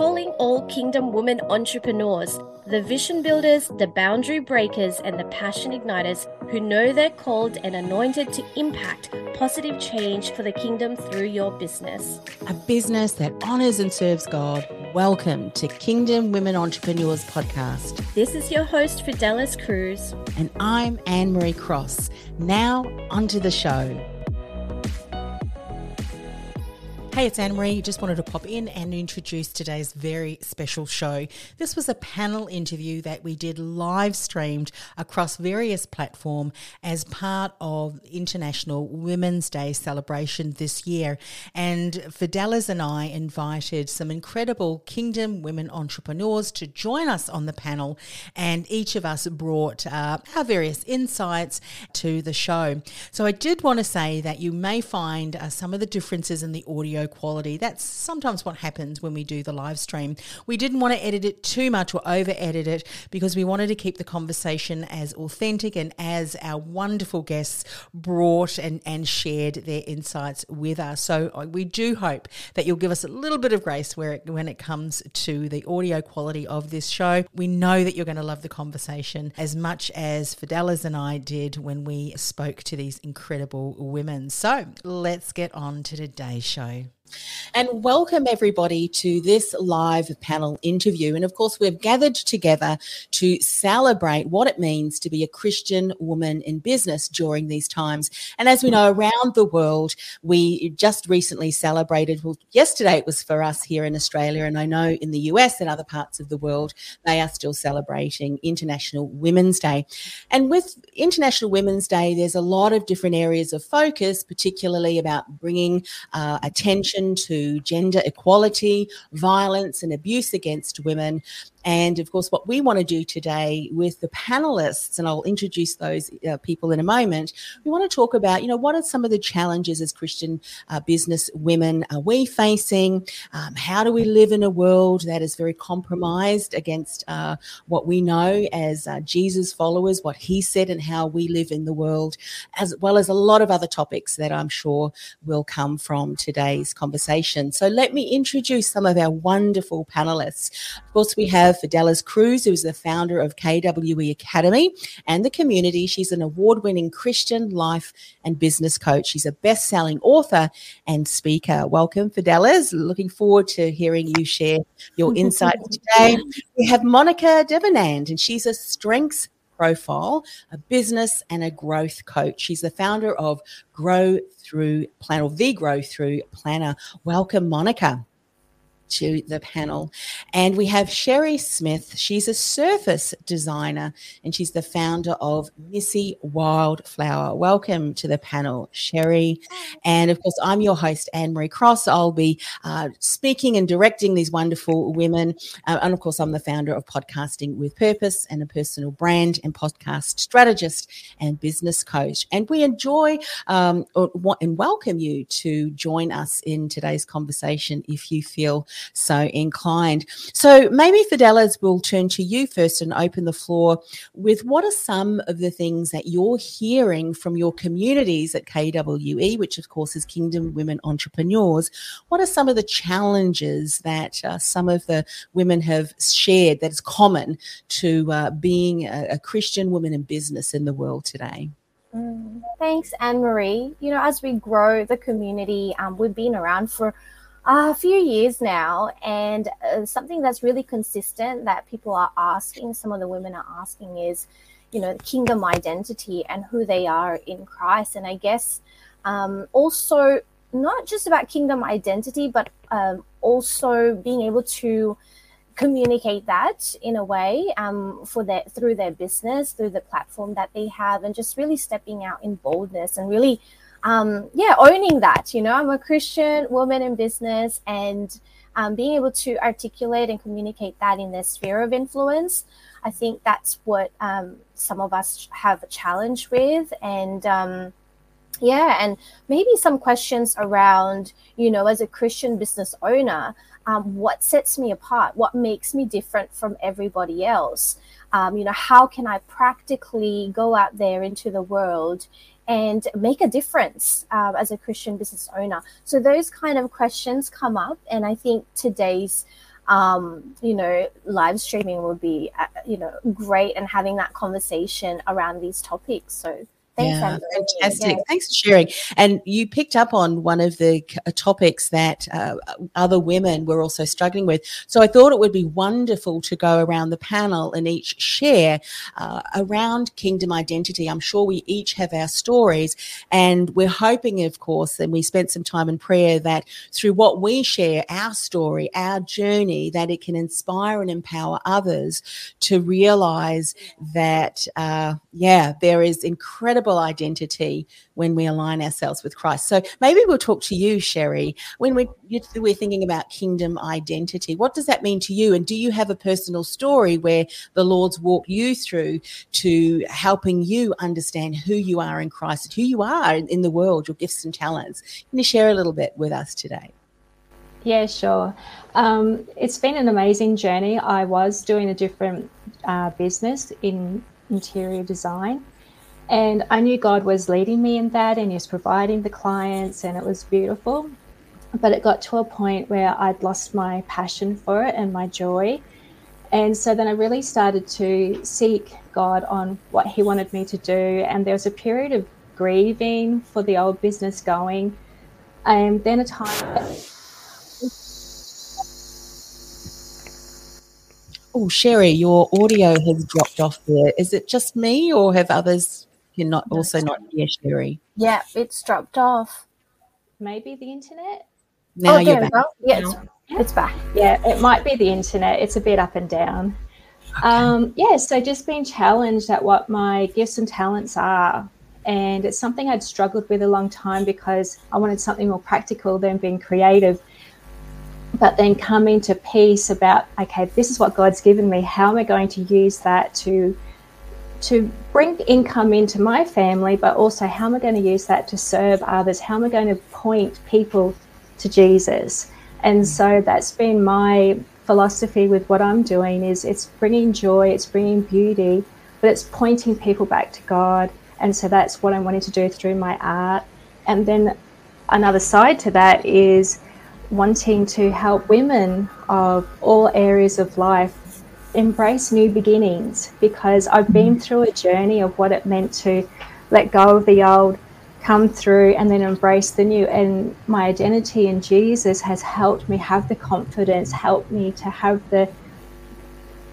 Calling all Kingdom women entrepreneurs, the vision builders, the boundary breakers, and the passion igniters who know they're called and anointed to impact positive change for the kingdom through your business. A business that honors and serves God. Welcome to Kingdom Women Entrepreneurs Podcast. This is your host, Fideliz Cruz. And I'm Annemarie Cross. Now, onto the show. Hey, it's Annemarie. Just wanted to pop in and introduce today's very special show. This was a panel interview that we did live streamed across various platforms as part of International Women's Day celebration this year. And Fideliz and I invited some incredible Kingdom women entrepreneurs to join us on the panel, and each of us brought uh, our various insights to the show. So I did want to say that you may find uh, some of the differences in the audio quality. That's sometimes what happens when we do the live stream. We didn't want to edit it too much or over edit it because we wanted to keep the conversation as authentic and as our wonderful guests brought and, and shared their insights with us. So uh, we do hope that you'll give us a little bit of grace where it, when it comes to the audio quality of this show. We know that you're going to love the conversation as much as Fideliz and I did when we spoke to these incredible women. So let's get on to today's show. And welcome everybody to this live panel interview. And of course, we've gathered together to celebrate what it means to be a Christian woman in business during these times. And as we know, around the world, we just recently celebrated, well, yesterday it was for us here in Australia. And I know in the US and other parts of the world, they are still celebrating International Women's Day. And with International Women's Day, there's a lot of different areas of focus, particularly about bringing uh, attention attention to gender equality, violence, and abuse against women. And of course, what we want to do today with the panelists, and I'll introduce those uh, people in a moment, we want to talk about, you know, what are some of the challenges as Christian uh, business women are we facing? Um, how do we live in a world that is very compromised against uh, what we know as uh, Jesus followers, what he said, and how we live in the world, as well as a lot of other topics that I'm sure will come from today's conversation. So let me introduce some of our wonderful panelists. Of course, we have have Fideliz Cruz, who is the founder of KWE Academy and the community. She's an award winning Christian life and business coach. She's a best selling author and speaker. Welcome, Fideliz. Looking forward to hearing you share your insights today. We have Monica Devanand, and she's a strengths profile, a business and a growth coach. She's the founder of Grow Through Plan or the Grow Through Planner. Welcome, Monica to the panel. And we have Sherri Smith. She's a surface designer and she's the founder of Missy Wildflower. Welcome to the panel, Sherri. And of course, I'm your host, Annemarie Cross. I'll be uh, speaking and directing these wonderful women. Uh, and of course, I'm the founder of Podcasting with Purpose and a personal brand and podcast strategist and business coach. And we enjoy um, and welcome you to join us in today's conversation if you feel so inclined. So maybe Fideliz will turn to you first and open the floor with what are some of the things that you're hearing from your communities at KWE, which of course is Kingdom Women Entrepreneurs. What are some of the challenges that uh, some of the women have shared that is common to uh, being a, a Christian woman in business in the world today? Mm, thanks, Annemarie. You know, as we grow the community, um, we've been around for a few years now, and uh, something that's really consistent that people are asking, some of the women are asking, is, you know, kingdom identity and who they are in Christ. And I guess um, also not just about kingdom identity, but um, also being able to communicate that in a way um, for their through their business, through the platform that they have, and just really stepping out in boldness and really um, yeah, owning that. You know, I'm a Christian woman in business, and um, being able to articulate and communicate that in their sphere of influence. I think that's what um, some of us have a challenge with, and um, yeah, and maybe some questions around, you know, as a Christian business owner, um, what sets me apart, what makes me different from everybody else. Um, you know, how can I practically go out there into the world and make a difference uh, as a Christian business owner? So those kind of questions come up, and I think today's um, you know, live streaming would be, uh, you know, great and having that conversation around these topics. So Thanks, yeah, fantastic. Yeah. Thanks for sharing. And you picked up on one of the uh, topics that uh, other women were also struggling with. So I thought it would be wonderful to go around the panel and each share uh, around kingdom identity. I'm sure we each have our stories, and we're hoping, of course, and we spent some time in prayer that through what we share, our story, our journey, that it can inspire and empower others to realize that, uh, yeah, there is incredible incredible identity when we align ourselves with Christ. So maybe we'll talk to you, Sherri, when we, we're thinking about kingdom identity. What does that mean to you? And do you have a personal story where the Lord's walked you through to helping you understand who you are in Christ, and who you are in the world, your gifts and talents? Can you share a little bit with us today? Yeah, sure. Um, it's been an amazing journey. I was doing a different uh, business in interior design and I knew God was leading me in that and He was providing the clients, and it was beautiful. But it got to a point where I'd lost my passion for it and my joy. And so then I really started to seek God on what He wanted me to do. And there was a period of grieving for the old business going. And then a time. Oh, Sherri, your audio has dropped off there. Is it just me, or have others you're not also not here, Sherri. Yeah, it's dropped off. Maybe the internet. Now oh, you're back. Yeah, it's, it's, back. Yeah, it might be the internet. It's a bit up and down. Okay. Um, yeah, so just being challenged at what my gifts and talents are. And it's something I'd struggled with a long time because I wanted something more practical than being creative. But then coming to peace about, okay, this is what God's given me. How am I going to use that to to bring income into my family, but also how am I going to use that to serve others? How am I going to point people to Jesus? And so that's been my philosophy with what I'm doing is it's bringing joy, it's bringing beauty, but it's pointing people back to God. And so that's what I'm wanting to do through my art. And then another side to that is wanting to help women of all areas of life embrace new beginnings because I've been mm. through a journey of what it meant to let go of the old, come through, and then embrace the new. And my identity in Jesus has helped me have the confidence, helped me to have the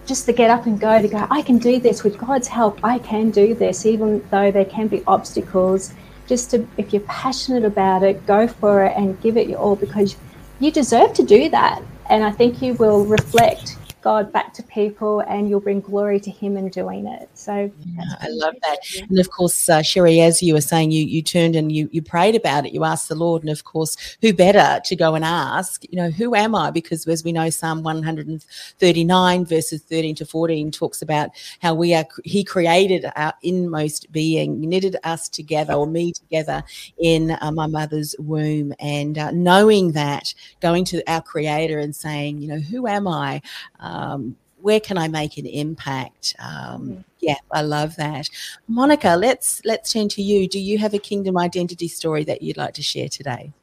just to get up and go to go, I can do this with God's help. I can do this, even though there can be obstacles. Just to, if you're passionate about it, go for it and give it your all because you deserve to do that. And I think you will reflect God back to people and you'll bring glory to Him in doing it. So yeah, I love that. And of course, uh, Sherri, as you were saying, you you turned and you you prayed about it. You asked the Lord, and of course, who better to go and ask? You know, who am I? Because as we know, Psalm 139 verses 13 to 14 talks about how we are. He created our inmost being, knitted us together, or me together, in uh, my mother's womb, and uh, knowing that, going to our Creator and saying, you know, who am I? Um, where can I make an impact? Um. Yeah, I love that. Monica, let's let's turn to you. Do you have a kingdom identity story that you'd like to share today?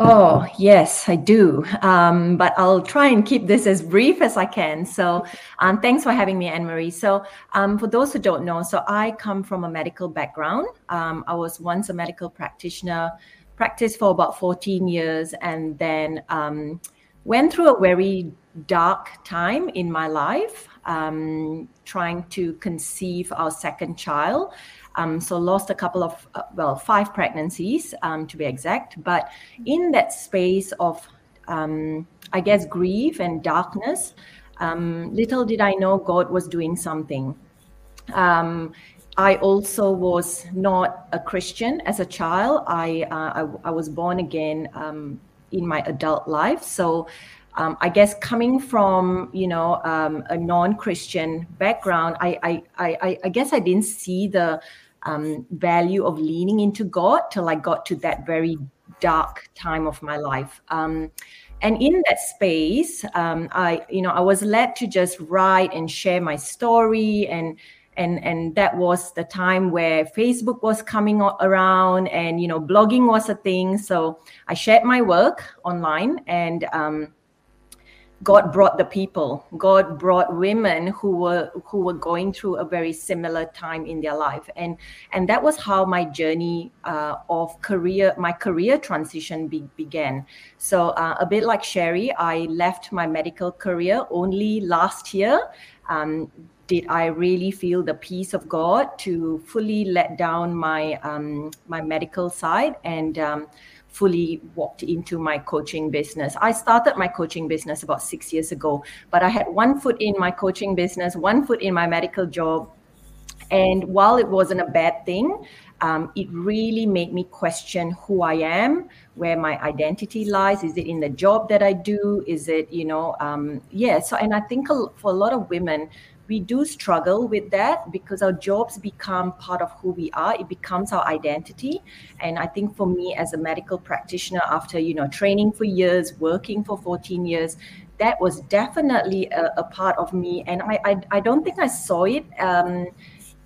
Oh, yes, I do. Um, but I'll try and keep this as brief as I can. So, um, thanks for having me, Annemarie. So, um, for those who don't know, so I come from a medical background. Um, I was once a medical practitioner, practiced for about 14 years, and then um, went through a very dark time in my life, um, trying to conceive our second child. Um, so lost a couple of uh, well five pregnancies um, to be exact. But in that space of um, I guess grief and darkness, um, little did I know God was doing something. Um, I also was not a Christian as a child. I uh, I, I, was born again in my adult life. So um, I guess coming from you know um, a non-Christian background, I, I I I guess I didn't see the um, value of leaning into God till I got to that very dark time of my life. Um, and in that space, um, I, you know, I was led to just write and share my story and and and that was the time where facebook was coming around and you know blogging was a thing so i shared my work online and um, God brought the people. God brought women who were who were going through a very similar time in their life, and and that was how my journey uh, of career, my career transition be, began. So uh, a bit like Sherri, I left my medical career only last year. Um, did I really feel the peace of God to fully let down my um, my medical side and um, fully walked into my coaching business. I started my coaching business about six years ago, but I had one foot in my coaching business, one foot in my medical job. And while it wasn't a bad thing, um, it really made me question who I am, where my identity lies. Is it in the job that I do? Is it, you know, um, yeah. So, and I think for a lot of women, we do struggle with that because our jobs become part of who we are it becomes our identity and i think for me as a medical practitioner after you know training for years working for 14 years that was definitely a, a part of me and I, I, I don't think i saw it um,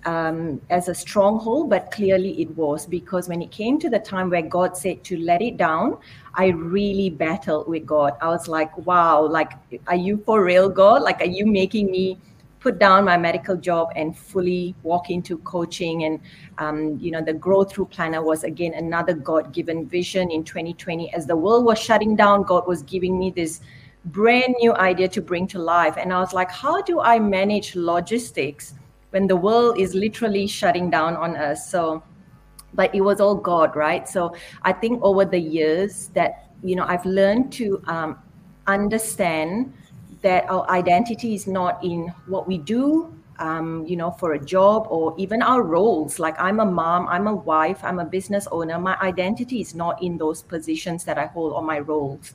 um, as a stronghold, but clearly it was because when it came to the time where God said to let it down, I really battled with God. I was like, wow, like, are you for real, God? Like, are you making me put down my medical job and fully walk into coaching and um, you know the growth through planner was again another god-given vision in 2020 as the world was shutting down god was giving me this brand new idea to bring to life. And i was like how do i manage logistics when the world is literally shutting down on us? So but it was all god right? So i think over the years that you know i've learned to um, understand that our identity is not in what we do um, you know for a job or even our roles. Like i'm a mom i'm a wife i'm a business owner. My identity is not in those positions that i hold or my roles.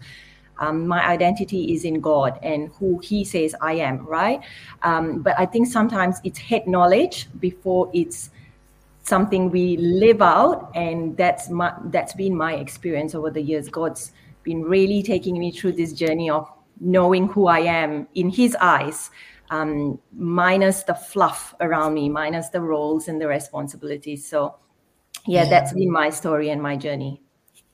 Um, my identity is in god and who he says i am right? Um, but i think sometimes it's head knowledge before it's something we live out and that's my that's been my experience over the years. God's been really taking me through this journey of knowing who I am in his eyes, um, minus the fluff around me, minus the roles and the responsibilities. So, yeah, yeah, that's been my story and my journey.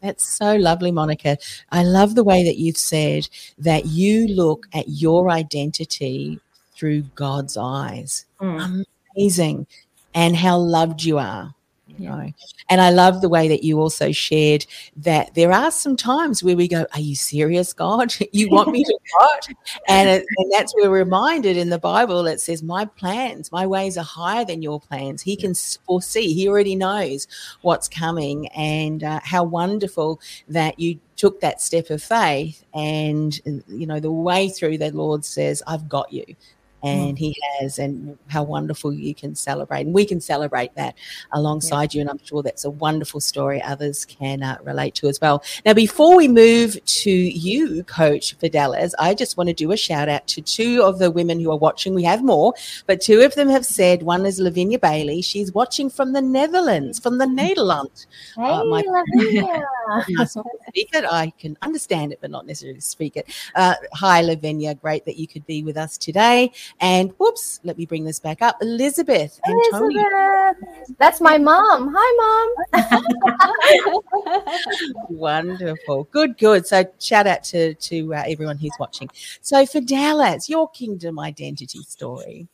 That's so lovely, Monica. I love the way that you've said that you look at your identity through God's eyes. Mm. Amazing. And how loved you are you know. And i love the way that you also shared that there are some times where we go are you serious god? You want me to what and, it, and that's where we're reminded in the bible it says my plans my ways are higher than your plans. He can foresee. He already knows what's coming and uh, how wonderful that you took that step of faith and you know the way through the lord says i've got you. And he has, and how wonderful you can celebrate. And we can celebrate that alongside yeah. you. And I'm sure that's a wonderful story others can uh, relate to as well. Now, before we move to you, Coach Fidelis, I just want to do a shout out to two of the women who are watching. We have more, but two of them have said one is Lavinia Bailey. She's watching from the Netherlands, from the netherlands Hey, uh, my, Lavinia. speak it. I can understand it, but not necessarily speak it. Uh, hi, Lavinia. Great that you could be with us today. And whoops, let me bring this back up. Elizabeth and Tony. That's my mom. Hi, mom. Wonderful. Good, good. So shout out to, to uh, everyone who's watching. So Fideliz, your kingdom identity story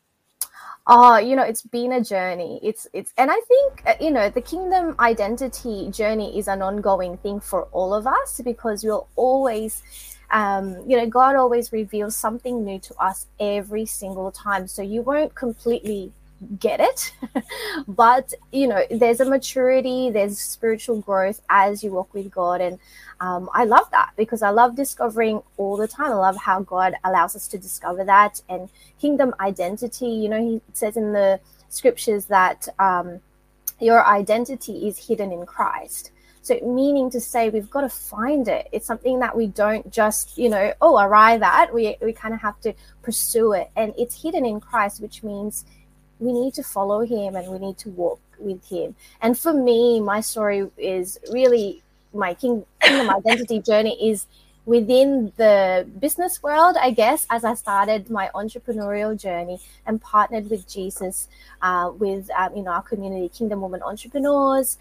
oh you know it's been a journey it's it's and i think uh, you know the kingdom identity journey is an ongoing thing for all of us because we'll always um, you know, God always reveals something new to us every single time. So you won't completely get it but you know there's a maturity there's spiritual growth as you walk with god. And um, i love that because i love discovering all the time. I love how god allows us to discover that and kingdom identity. You know he says in the scriptures that um, your identity is hidden in christ so, meaning to say, we've got to find it. It's something that we don't just, you know, oh, arrive at. We, we kind of have to pursue it. And it's hidden in Christ, which means we need to follow him and we need to walk with him. And for me, my story is really my kingdom identity journey is within the business world, I guess, as I started my entrepreneurial journey and partnered with Jesus, uh, with um, you know our community, Kingdom Women Entrepreneurs,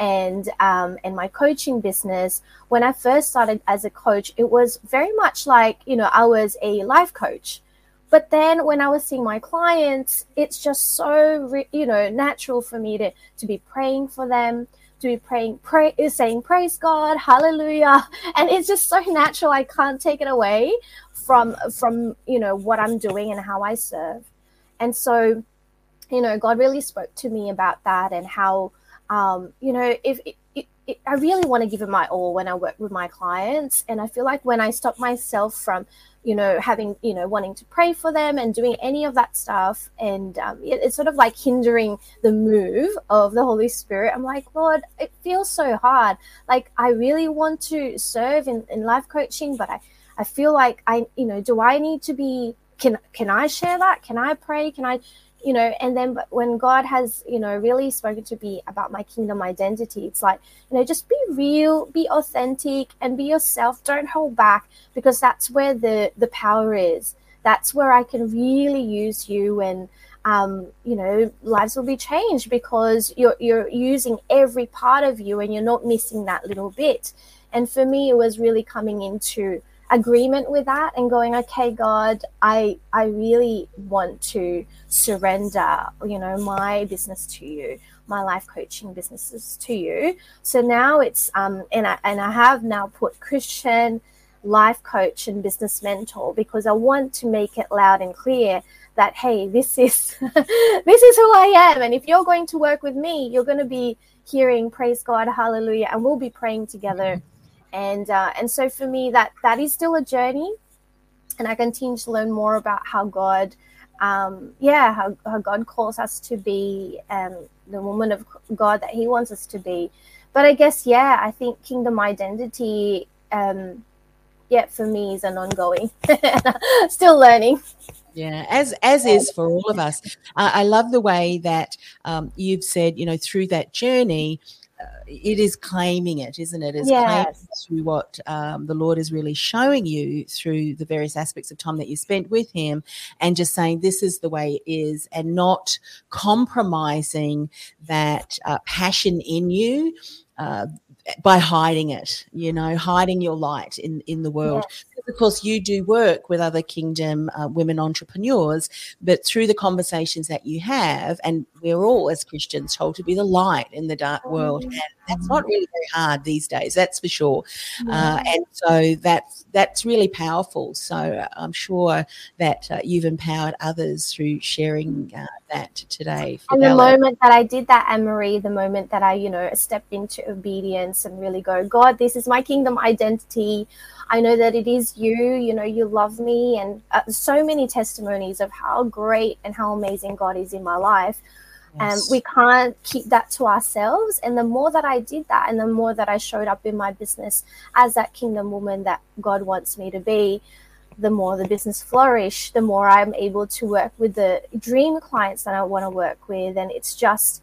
and um, and my coaching business. When I first started as a coach, it was very much like you know I was a life coach. But then when I was seeing my clients, it's just so you know natural for me to to be praying for them, to be praying, pray, saying praise God, hallelujah, and it's just so natural. I can't take it away from from you know what I'm doing and how I serve, and so you know God really spoke to me about that and how um, you know if it, it, it, I really want to give it my all when I work with my clients, and I feel like when I stop myself from you know, having, you know, wanting to pray for them and doing any of that stuff. And um, it, it's sort of like hindering the move of the Holy Spirit. I'm like, Lord, it feels so hard. Like, I really want to serve in, in life coaching, but I, I feel like I, you know, do I need to be, can, can I share that? Can I pray? Can I, you know and then but when god has you know really spoken to me about my kingdom identity it's like you know just be real be authentic and be yourself. Don't hold back because that's where the the power is. That's where i can really use you and um, you know lives will be changed because you're you're using every part of you and you're not missing that little bit. And for me it was really coming into agreement with that and going okay god i i really want to surrender you know my business to you my life coaching businesses to you. So now it's um and i and i have now put christian life coach and business mentor because i want to make it loud and clear that hey this is this is who i am. And if you're going to work with me you're going to be hearing praise god hallelujah and we'll be praying together and uh, and so for me that that is still a journey. And i continue to learn more about how god um, yeah how, how god calls us to be um, the woman of god that he wants us to be. But i guess yeah i think kingdom identity um, yeah for me is an ongoing still learning. Yeah, as as is for all of us. I love the way that um, you've said, you know, through that journey, it is claiming it, isn't it? Is yes. through what um, the Lord is really showing you through the various aspects of time that you spent with Him, and just saying this is the way it is, and not compromising that uh, passion in you. Uh, by hiding it, you know, hiding your light in in the world. Yes. Of course, you do work with other kingdom uh, women entrepreneurs, but through the conversations that you have, and we're all as Christians told to be the light in the dark world, mm-hmm. and that's not really very hard these days. That's for sure. Uh, and so that's that's really powerful. So uh, I'm sure that uh, you've empowered others through sharing uh, that today. And the moment that I did that, Annemarie, the moment that I, you know, stepped into obedience and really go, God, this is my kingdom identity. I know that it is you, you know, you love me, and uh, so many testimonies of how great and how amazing God is in my life. And um, we can't keep that to ourselves. And the more that I did that, and the more that I showed up in my business as that kingdom woman that God wants me to be, the more the business flourish, the more I'm able to work with the dream clients that I want to work with. And it's just,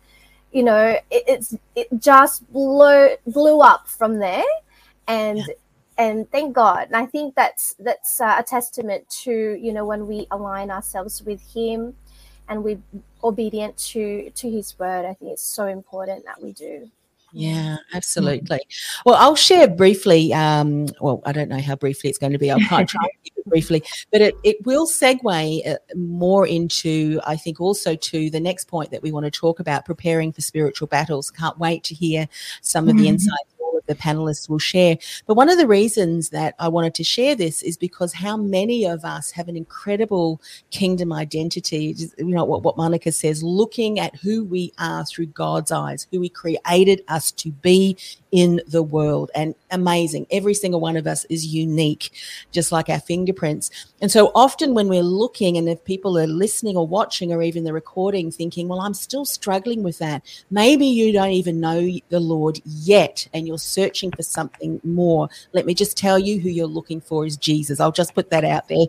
you know, it, it's it just blew blew up from there. And yeah and thank God. And I think that's that's uh, a testament to you know when we align ourselves with Him, and we're obedient to to His word. I think it's so important that we do. Yeah, absolutely. Well, I'll share briefly. Um, well, I don't know how briefly it's going to be. I'll try keep it briefly, but it, it will segue uh, more into, I think, also to the next point that we want to talk about preparing for spiritual battles. Can't wait to hear some of the the panelists will share. But one of the reasons that I wanted to share this is because how many of us have an incredible kingdom identity. You know, what, what Monica says, looking at who we are through God's eyes, who He created us to be in the world. And amazing. Every single one of us is unique, just like our fingerprints. And so often when we're looking, and if people are listening or watching or even the recording, thinking, well, I'm still struggling with that. Maybe you don't even know the Lord yet and you're searching for something more. Let me just tell you who you're looking for is Jesus. I'll just put that out there.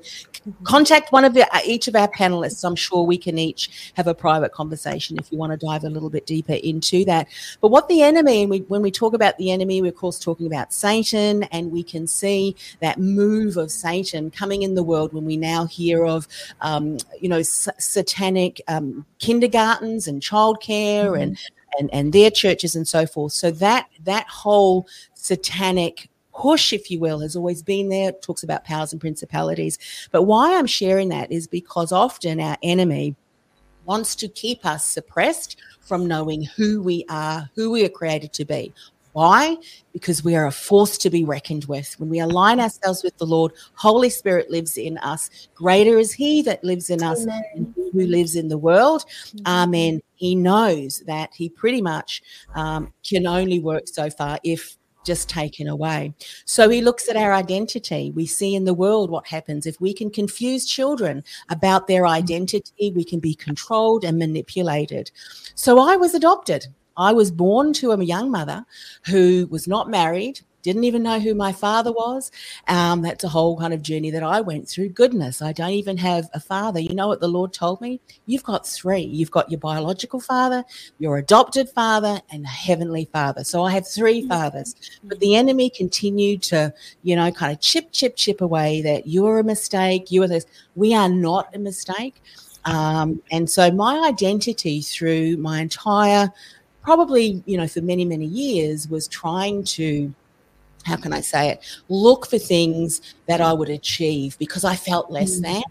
contact one of the, uh, each of our panelists. I'm sure we can each have a private conversation if you want to dive a little bit deeper into that. But what the enemy, and we, when we talk about the enemy, we're of course talking about Satan, and we can see that move of Satan coming in the world when we now hear of, um, you know, s- satanic um, kindergartens and childcare mm-hmm. and and and their churches and so forth. So that that whole satanic push, if you will, has always been there. It talks about powers and principalities. But why I'm sharing that is because often our enemy wants to keep us suppressed from knowing who we are, who we are created to be. Why? Because we are a force to be reckoned with. When we align ourselves with the Lord, Holy Spirit lives in us. Greater is He that lives in us than who lives in the world. Amen. He knows that He pretty much um, can only work so far if just taken away. So he looks at our identity. We see in the world what happens if we can confuse children about their identity, we can be controlled and manipulated. So I was adopted. I was born to a young mother who was not married, didn't even know who my father was. Um, that's a whole kind of journey that I went through. Goodness, I don't even have a father. You know what the Lord told me? You've got three. You've got your biological father, your adopted father, and a heavenly father. So I have three mm. fathers. But the enemy continued to, you know, kind of chip, chip, chip away that you're a mistake. You are this. We are not a mistake. Um, and so my identity through my entire probably you know for many many years was trying to how can I say it? Look for things that I would achieve because I felt less mm. than.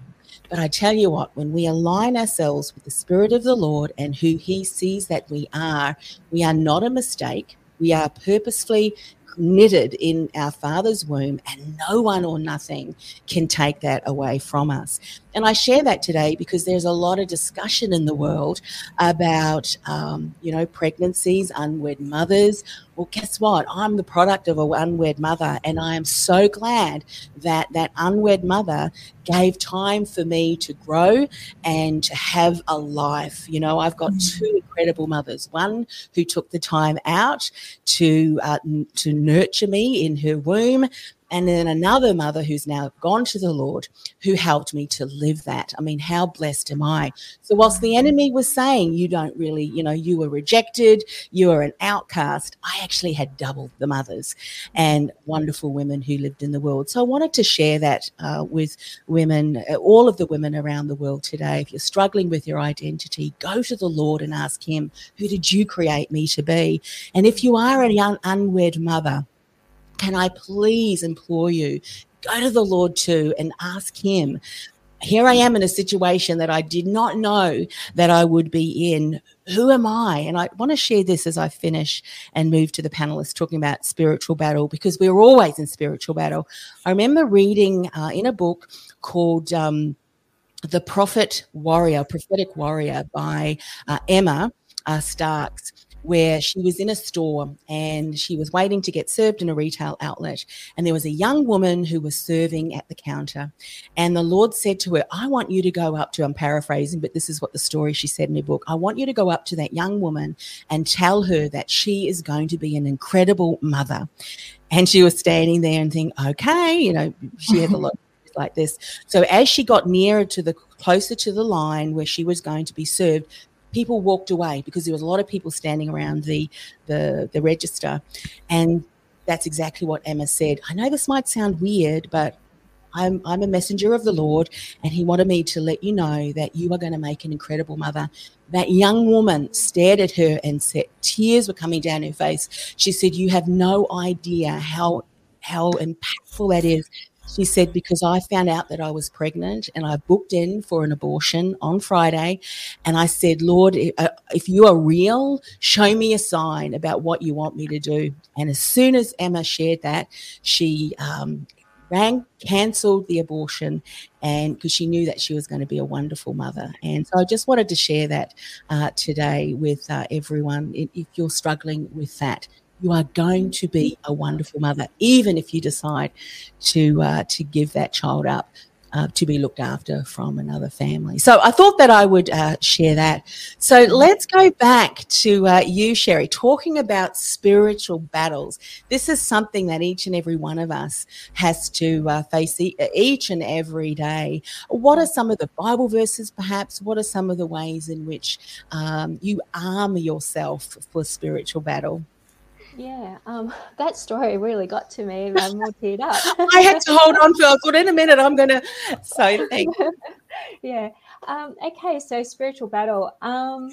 But I tell you what, when we align ourselves with the Spirit of the Lord and who He sees that we are, we are not a mistake. We are purposefully knitted in our Father's womb, and no one or nothing can take that away from us. And I share that today because there's a lot of discussion in the world about, um, you know, pregnancies, unwed mothers. Well, guess what? I'm the product of an unwed mother, and I am so glad that that unwed mother gave time for me to grow and to have a life. You know, I've got mm. two incredible mothers. One who took the time out to uh, to nurture me in her womb, and then another mother who's now gone to the Lord who helped me to live that. I mean, how blessed am I? So, whilst the enemy was saying, you don't really, you know, you were rejected, you are an outcast, I actually had double the mothers and wonderful women who lived in the world. So, I wanted to share that uh, with women, uh, all of the women around the world today. If you're struggling with your identity, go to the Lord and ask Him, Who did you create me to be? And if you are an un- unwed mother, can I please implore you, go to the Lord too and ask Him. Here I am in a situation that I did not know that I would be in. Who am I? And I want to share this as I finish and move to the panelists talking about spiritual battle because we're always in spiritual battle. I remember reading uh, in a book called um, The Prophet Warrior, Prophetic Warrior by uh, Emma uh, Starks where she was in a store and she was waiting to get served in a retail outlet. And there was a young woman who was serving at the counter. And the Lord said to her, I want you to go up to, I'm paraphrasing, but this is what the story she said in her book. I want you to go up to that young woman and tell her that she is going to be an incredible mother. And she was standing there and thinking, okay, you know, she had a lot like this. So as she got nearer to the closer to the line where she was going to be served, people walked away because there was a lot of people standing around the the, the register, and that's exactly what Emma said. I know this might sound weird, but I'm, I'm a messenger of the Lord, and He wanted me to let you know that you are going to make an incredible mother. That young woman stared at her and said, tears were coming down her face. She said, You have no idea how how impactful that is she said, because I found out that I was pregnant and I booked in for an abortion on Friday. And I said, Lord, uh, if you are real, show me a sign about what you want me to do. And as soon as Emma shared that, she um, rang, cancelled the abortion, and because she knew that she was going to be a wonderful mother. And so I just wanted to share that uh, today with uh, everyone. If you're struggling with that, you are going to be a wonderful mother, even if you decide to uh, to give that child up. uh, to be looked after from another family. So I thought that I would uh, share that. So let's go back to uh, you, Sherri, talking about spiritual battles. This is something that each and every one of us has to uh, face e- each and every day. What are some of the Bible verses, perhaps? What are some of the ways in which um, you arm yourself for spiritual battle? Yeah, um, that story really got to me. I'm all teared up. I had to hold on for. I thought in a minute I'm going to. So thank. yeah. Um, okay. So spiritual battle. Um,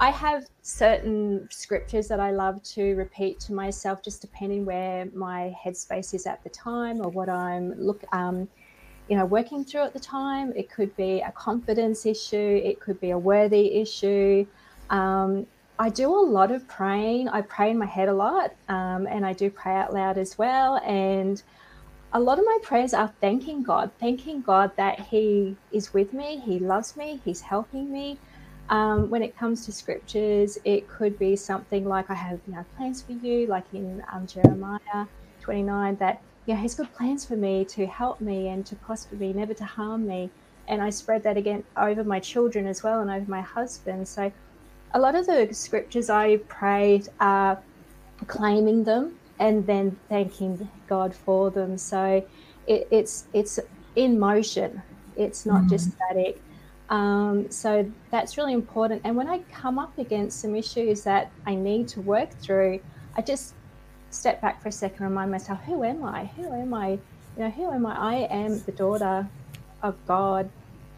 I have certain scriptures that I love to repeat to myself, just depending where my headspace is at the time or what I'm look. Um, you know, working through at the time. It could be a confidence issue. It could be a worthy issue. Um, I do a lot of praying. I pray in my head a lot, um, and I do pray out loud as well. And a lot of my prayers are thanking God, thanking God that He is with me, He loves me, He's helping me. Um, when it comes to scriptures, it could be something like I have you know, plans for you, like in um, Jeremiah 29, that you know, He's got plans for me to help me and to prosper me, never to harm me. And I spread that again over my children as well and over my husband. So a lot of the scriptures I prayed are claiming them and then thanking God for them. So it, it's it's in motion. It's not mm. just static. Um, so that's really important. And when I come up against some issues that I need to work through, I just step back for a second and remind myself, who am I? Who am I? You know, who am I? I am the daughter of God.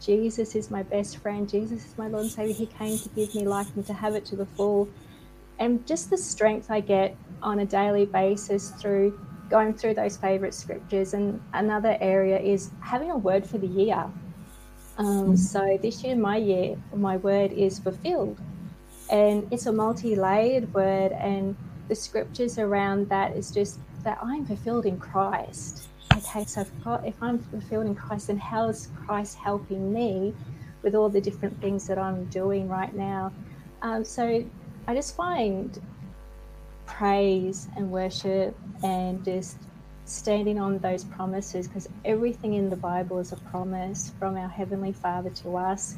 Jesus is my best friend. Jesus is my Lord and Savior. He came to give me life and to have it to the full. And just the strength I get on a daily basis through going through those favorite scriptures. And another area is having a word for the year. Um, so this year, my year, my word is fulfilled. And it's a multi layered word. And the scriptures around that is just that I'm fulfilled in Christ okay, so if, God, if I'm fulfilled in Christ, then how is Christ helping me with all the different things that I'm doing right now? Um, so I just find praise and worship and just standing on those promises because everything in the Bible is a promise from our Heavenly Father to us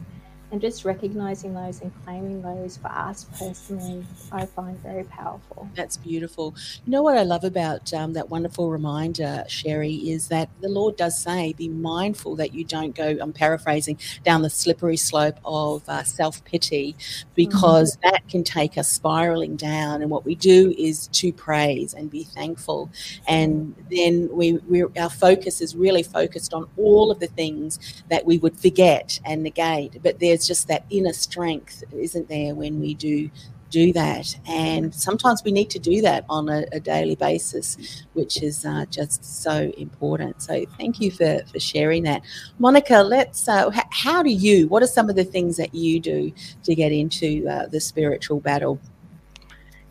and just recognizing those and claiming those for us personally, I find very powerful. That's beautiful. You know what I love about um, that wonderful reminder, Sherri, is that the Lord does say, be mindful that you don't go, I'm paraphrasing, down the slippery slope of uh, self pity because mm-hmm. that can take us spiraling down. And what we do is to praise and be thankful. And then we, we our focus is really focused on all of the things that we would forget and negate. But there's just that inner strength, isn't there, when we do do that. And sometimes we need to do that on a, a daily basis, which is uh, just so important. So thank you for, for sharing that. Monica, let's, uh, how do you, what are some of the things that you do to get into uh, the spiritual battle?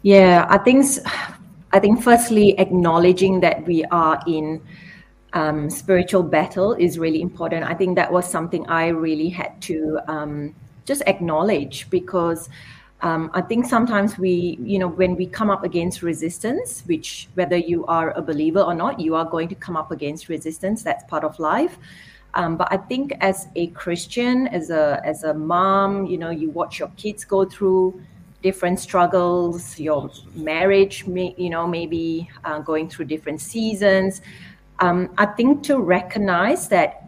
Yeah, I think, I think firstly, acknowledging that we are in um, spiritual battle is really important. I think that was something I really had to um, just acknowledge because um, I think sometimes we, you know, when we come up against resistance, which whether you are a believer or not, you are going to come up against resistance. That's part of life. Um, but I think as a Christian, as a as a mom, you know, you watch your kids go through different struggles. Your marriage, may, you know, maybe uh, going through different seasons um, I think to recognize that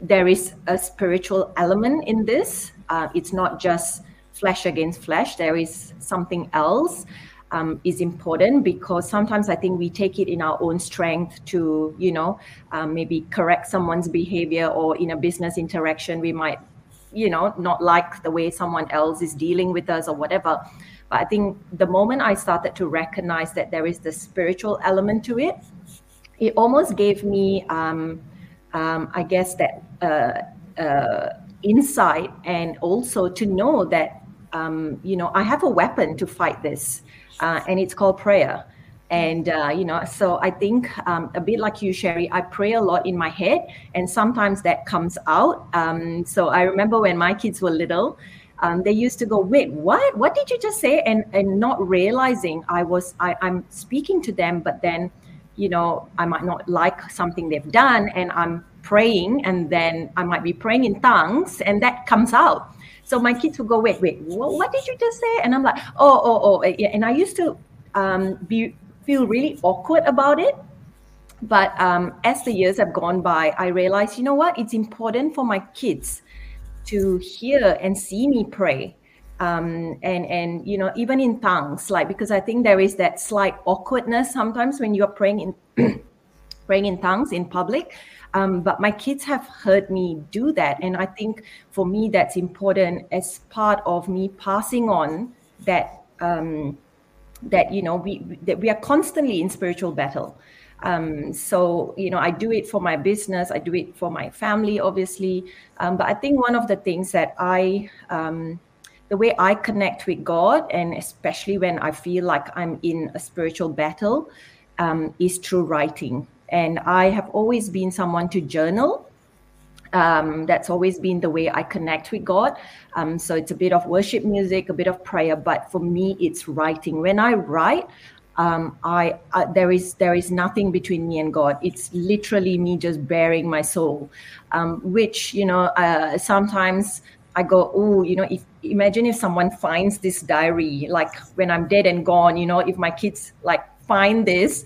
there is a spiritual element in this. Uh, it's not just flesh against flesh. There is something else. Um, is important because sometimes I think we take it in our own strength to, you know, um, maybe correct someone's behavior or in a business interaction, we might, you know, not like the way someone else is dealing with us or whatever. But I think the moment I started to recognize that there is the spiritual element to it, it almost gave me, um, um, I guess, that uh, uh, insight and also to know that, um, you know, I have a weapon to fight this, uh, and it's called prayer. And, uh, you know, so I think um, a bit like you, Sherri, I pray a lot in my head, and sometimes that comes out. Um, so I remember when my kids were little, um, they used to go, "Wait, what? What did you just say?" And and not realizing I was I, I'm speaking to them, but then you know, I might not like something they've done, and I'm praying and then I might be praying in tongues and that comes out. So my kids will go, wait, wait, what, what did you just say? And I'm like, oh, oh, oh. And I used to um, be feel really awkward about it. But um, as the years have gone by, I realized, you know what? It's important for my kids to hear and see me pray. Um, and and you know even in tongues like because i think there is that slight awkwardness sometimes when you're praying in praying in tongues in public. Um, but my kids have heard me do that. And i think for me that's important as part of me passing on that um, that you know we that we are constantly in spiritual battle. Um, so you know i do it for my business. I do it for my family obviously. Um, but i think one of the things that i um, the way i connect with god and especially when i feel like i'm in a spiritual battle um, is through writing and i have always been someone to journal um, that's always been the way I connect with God. Um, so it's a bit of worship music, a bit of prayer, but for me, it's writing. When I write, um, I, I, there is there is nothing between me and God. It's literally me just bearing my soul, um, which you know uh, sometimes I go, oh, you know, if imagine if someone finds this diary, like when I'm dead and gone, you know, if my kids like find this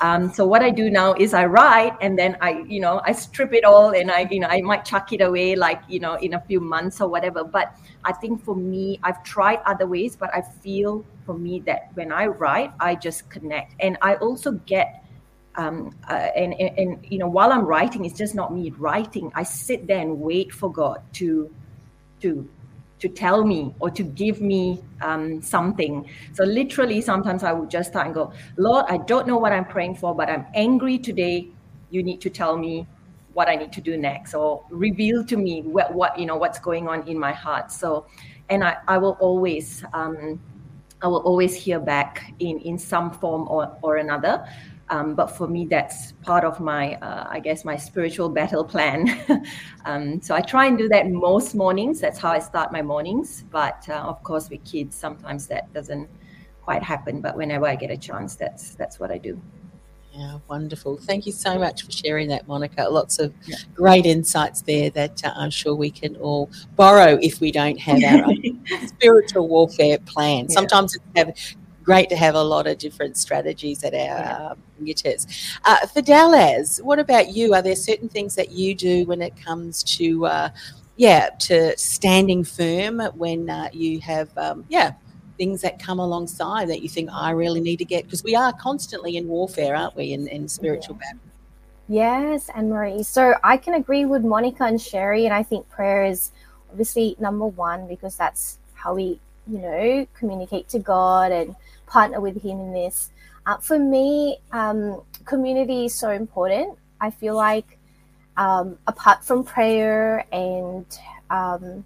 um, so what I do now is I write and then I, you know, I strip it all and I, you know, I might chuck it away like, you know, in a few months or whatever. But I think for me, I've tried other ways, but I feel for me that when I write, I just connect. And I also get um, uh, and, and, and you know while i'm writing it's just not me writing i sit there and wait for god to to to tell me or to give me um, something. So literally, sometimes I would just start and go, Lord, I don't know what I'm praying for, but I'm angry today. You need to tell me what I need to do next, or reveal to me what, what you know what's going on in my heart. So, and I, I will always um, I will always hear back in in some form or or another. Um, but for me, that's part of my, uh, I guess, my spiritual battle plan. um, so I try and do that most mornings. That's how I start my mornings. But uh, of course, with kids, sometimes that doesn't quite happen. But whenever I get a chance, that's that's what I do. Yeah, wonderful. Thank you so much for sharing that, Monica. Lots of yeah. great insights there that uh, I'm sure we can all borrow if we don't have our spiritual warfare plan. Yeah. Sometimes it's have great to have a lot of different strategies at our um, fingertips. Uh, Fideliz, what about you? Are there certain things that you do when it comes to, uh, yeah, to standing firm when uh, you have, um, yeah, things that come alongside that you think I really need to get? Because we are constantly in warfare, aren't we, in, in spiritual battle? Yes, Annemarie. So I can agree with Monica and Sherri, and I think prayer is obviously number one because that's how we, you know, communicate to God and partner with him in this. Uh, for me, um, community is so important. I feel like um, apart from prayer and um,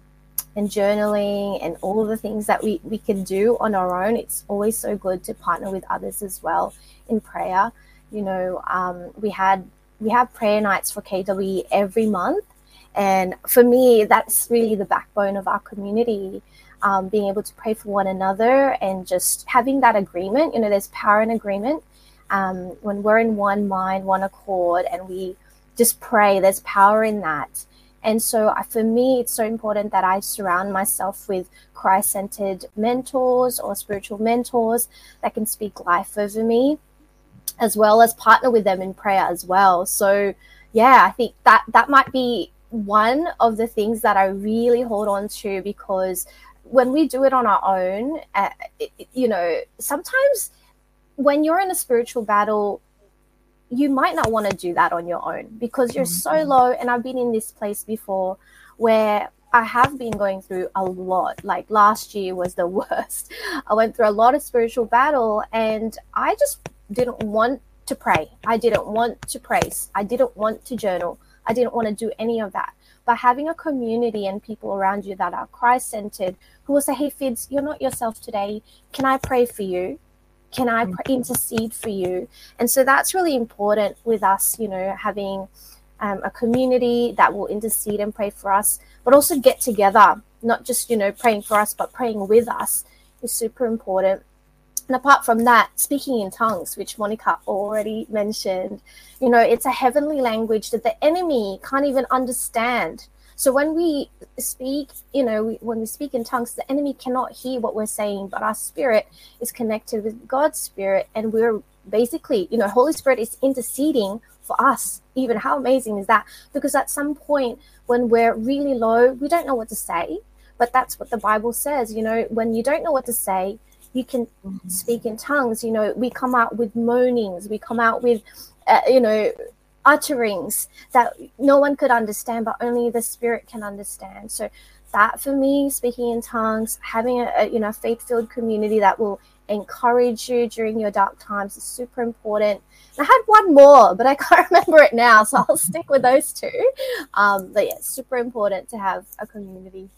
and journaling and all the things that we, we can do on our own, it's always so good to partner with others as well in prayer. You know, um, we had we have prayer nights for KWE every month, and for me, that's really the backbone of our community um, being able to pray for one another and just having that agreement. You know, there's power in agreement. Um, when we're in one mind, one accord, and we just pray, there's power in that. And so, for me, it's so important that I surround myself with Christ centered mentors or spiritual mentors that can speak life over me, as well as partner with them in prayer as well. So, yeah, I think that that might be one of the things that I really hold on to because when we do it on our own, uh, it, you know, sometimes when you're in a spiritual battle, you might not want to do that on your own because you're so mm-hmm. low. And I've been in this place before where I have been going through a lot. Like last year was the worst. I went through a lot of spiritual battle and I just didn't want to pray. I didn't want to praise. I didn't want to journal. I didn't want to do any of that. But having a community and people around you that are Christ centered who will say, Hey, Fids, you're not yourself today. Can I pray for you? Can I pray, mm-hmm. intercede for you? And so that's really important with us, you know, having um, a community that will intercede and pray for us, but also get together, not just, you know, praying for us, but praying with us is super important. And apart from that, speaking in tongues, which Monica already mentioned, you know, it's a heavenly language that the enemy can't even understand. So when we speak, you know, when we speak in tongues, the enemy cannot hear what we're saying, but our spirit is connected with God's spirit, and we're basically, you know, Holy Spirit is interceding for us. Even how amazing is that? Because at some point when we're really low, we don't know what to say, but that's what the Bible says. You know, when you don't know what to say, you can mm-hmm. speak in tongues. You know, we come out with moanings, we come out with, uh, you know, utterings that no one could understand, but only the Spirit can understand. So that for me, speaking in tongues, having a, a you know faith-filled community that will encourage you during your dark times is super important. I had one more, but I can't remember it now, so I'll stick with those two. Um, but yeah, super important to have a community.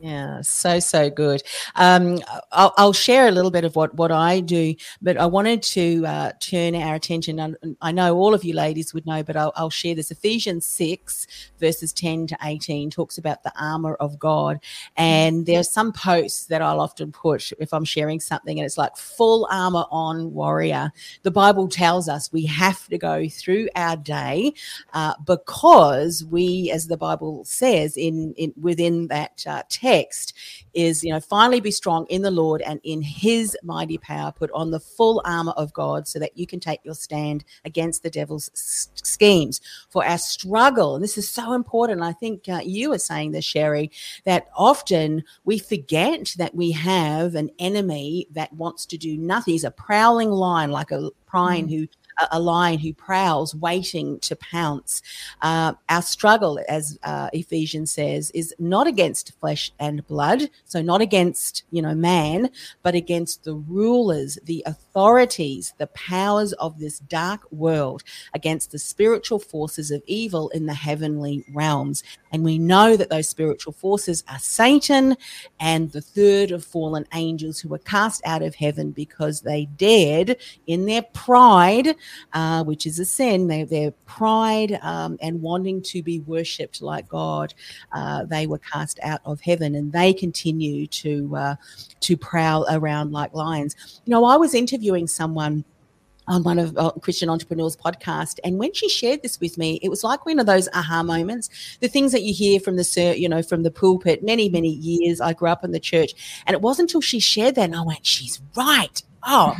Yeah, so so good. Um, I'll, I'll, share a little bit of what what I do, but I wanted to uh, turn our attention. On, I know all of you ladies would know, but I'll, I'll, share this. Ephesians six verses ten to eighteen talks about the armor of God, and there's some posts that I'll often put if I'm sharing something, and it's like full armor on warrior. The Bible tells us we have to go through our day uh, because we, as the Bible says in, in within that uh, text is, you know, finally be strong in the Lord and in his mighty power, put on the full armor of God so that you can take your stand against the devil's schemes. For our struggle, and this is so important, I think uh, you were saying this, Sherri, that often we forget that we have an enemy that wants to do nothing. He's a prowling lion, like a prying mm. who a, lion who prowls, waiting to pounce. Uh, our struggle, as uh, Ephesians says, is not against flesh and blood, so not against you know man, but against the rulers, the authorities, the powers of this dark world, against the spiritual forces of evil in the heavenly realms. And we know that those spiritual forces are Satan and the third of fallen angels who were cast out of heaven because they dared, in their pride, uh, which is a sin, they, their pride um, and wanting to be worshipped like God, uh, they were cast out of heaven and they continue to, uh, to prowl around like lions. You know, I was interviewing someone on one of uh, Christian Entrepreneurs podcast. And when she shared this with me, it was like one of those aha moments, the things that you hear from the, you know, from the pulpit many, many years. I grew up in the church and it wasn't until she shared that and I went, she's right. Oh,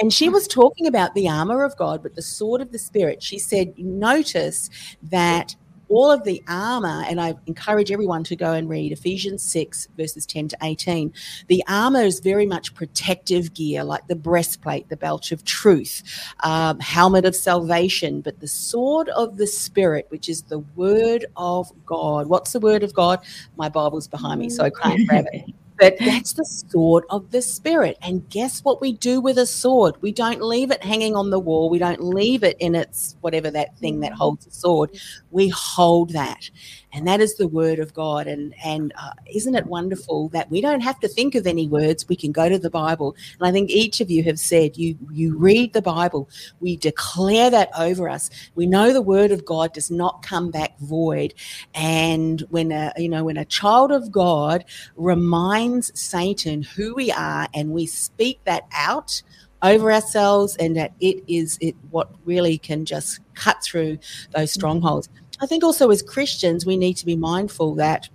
and she was talking about the armor of God, but the sword of the spirit. She said, notice that all of the armor, and I encourage everyone to go and read Ephesians 6, verses 10 to 18. The armor is very much protective gear, like the breastplate, the belt of truth, um, helmet of salvation, but the sword of the Spirit, which is the word of God. What's the word of God? My Bible's behind me, so I can't grab it. But that's the sword of the spirit. And guess what we do with a sword? We don't leave it hanging on the wall. We don't leave it in its whatever that thing that holds the sword. We hold that and that is the word of God. And and uh, isn't it wonderful that we don't have to think of any words? We can go to the Bible, and I think each of you have said you you read the Bible, we declare that over us. We know the word of God does not come back void, and when a you know when a child of God reminds Satan who we are, and we speak that out over ourselves and that it is it what really can just cut through those strongholds I think also as Christians, we need to be mindful that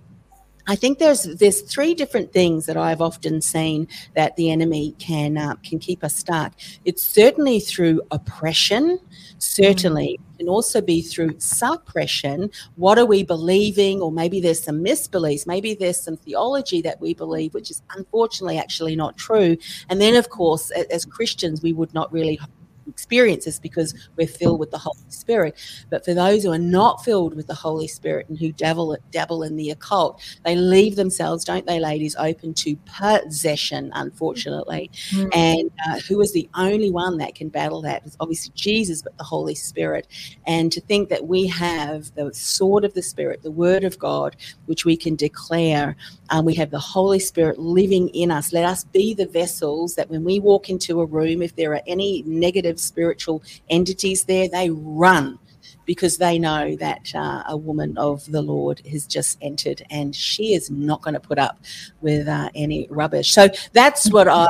I think there's there's three different things that I've often seen that the enemy can uh, can keep us stuck. It's certainly through oppression, certainly mm. can also be through suppression. What are we believing? Or maybe there's some misbeliefs. Maybe there's some theology that we believe, which is unfortunately actually not true. And then, of course, as Christians, we would not really experiences because we're filled with the Holy Spirit. But for those who are not filled with the Holy Spirit and who dabble dabble in the occult, they leave themselves, don't they, ladies, open to possession, unfortunately. Mm-hmm. And uh, who is the only one that can battle that? Is obviously Jesus, but the Holy Spirit. And to think that we have the sword of the Spirit, the Word of God, which we can declare. Um, we have the Holy Spirit living in us. Let us be the vessels that when we walk into a room, if there are any negative spiritual entities there, they run because they know that uh, a woman of the Lord has just entered and she is not going to put up with uh, any rubbish. So that's what I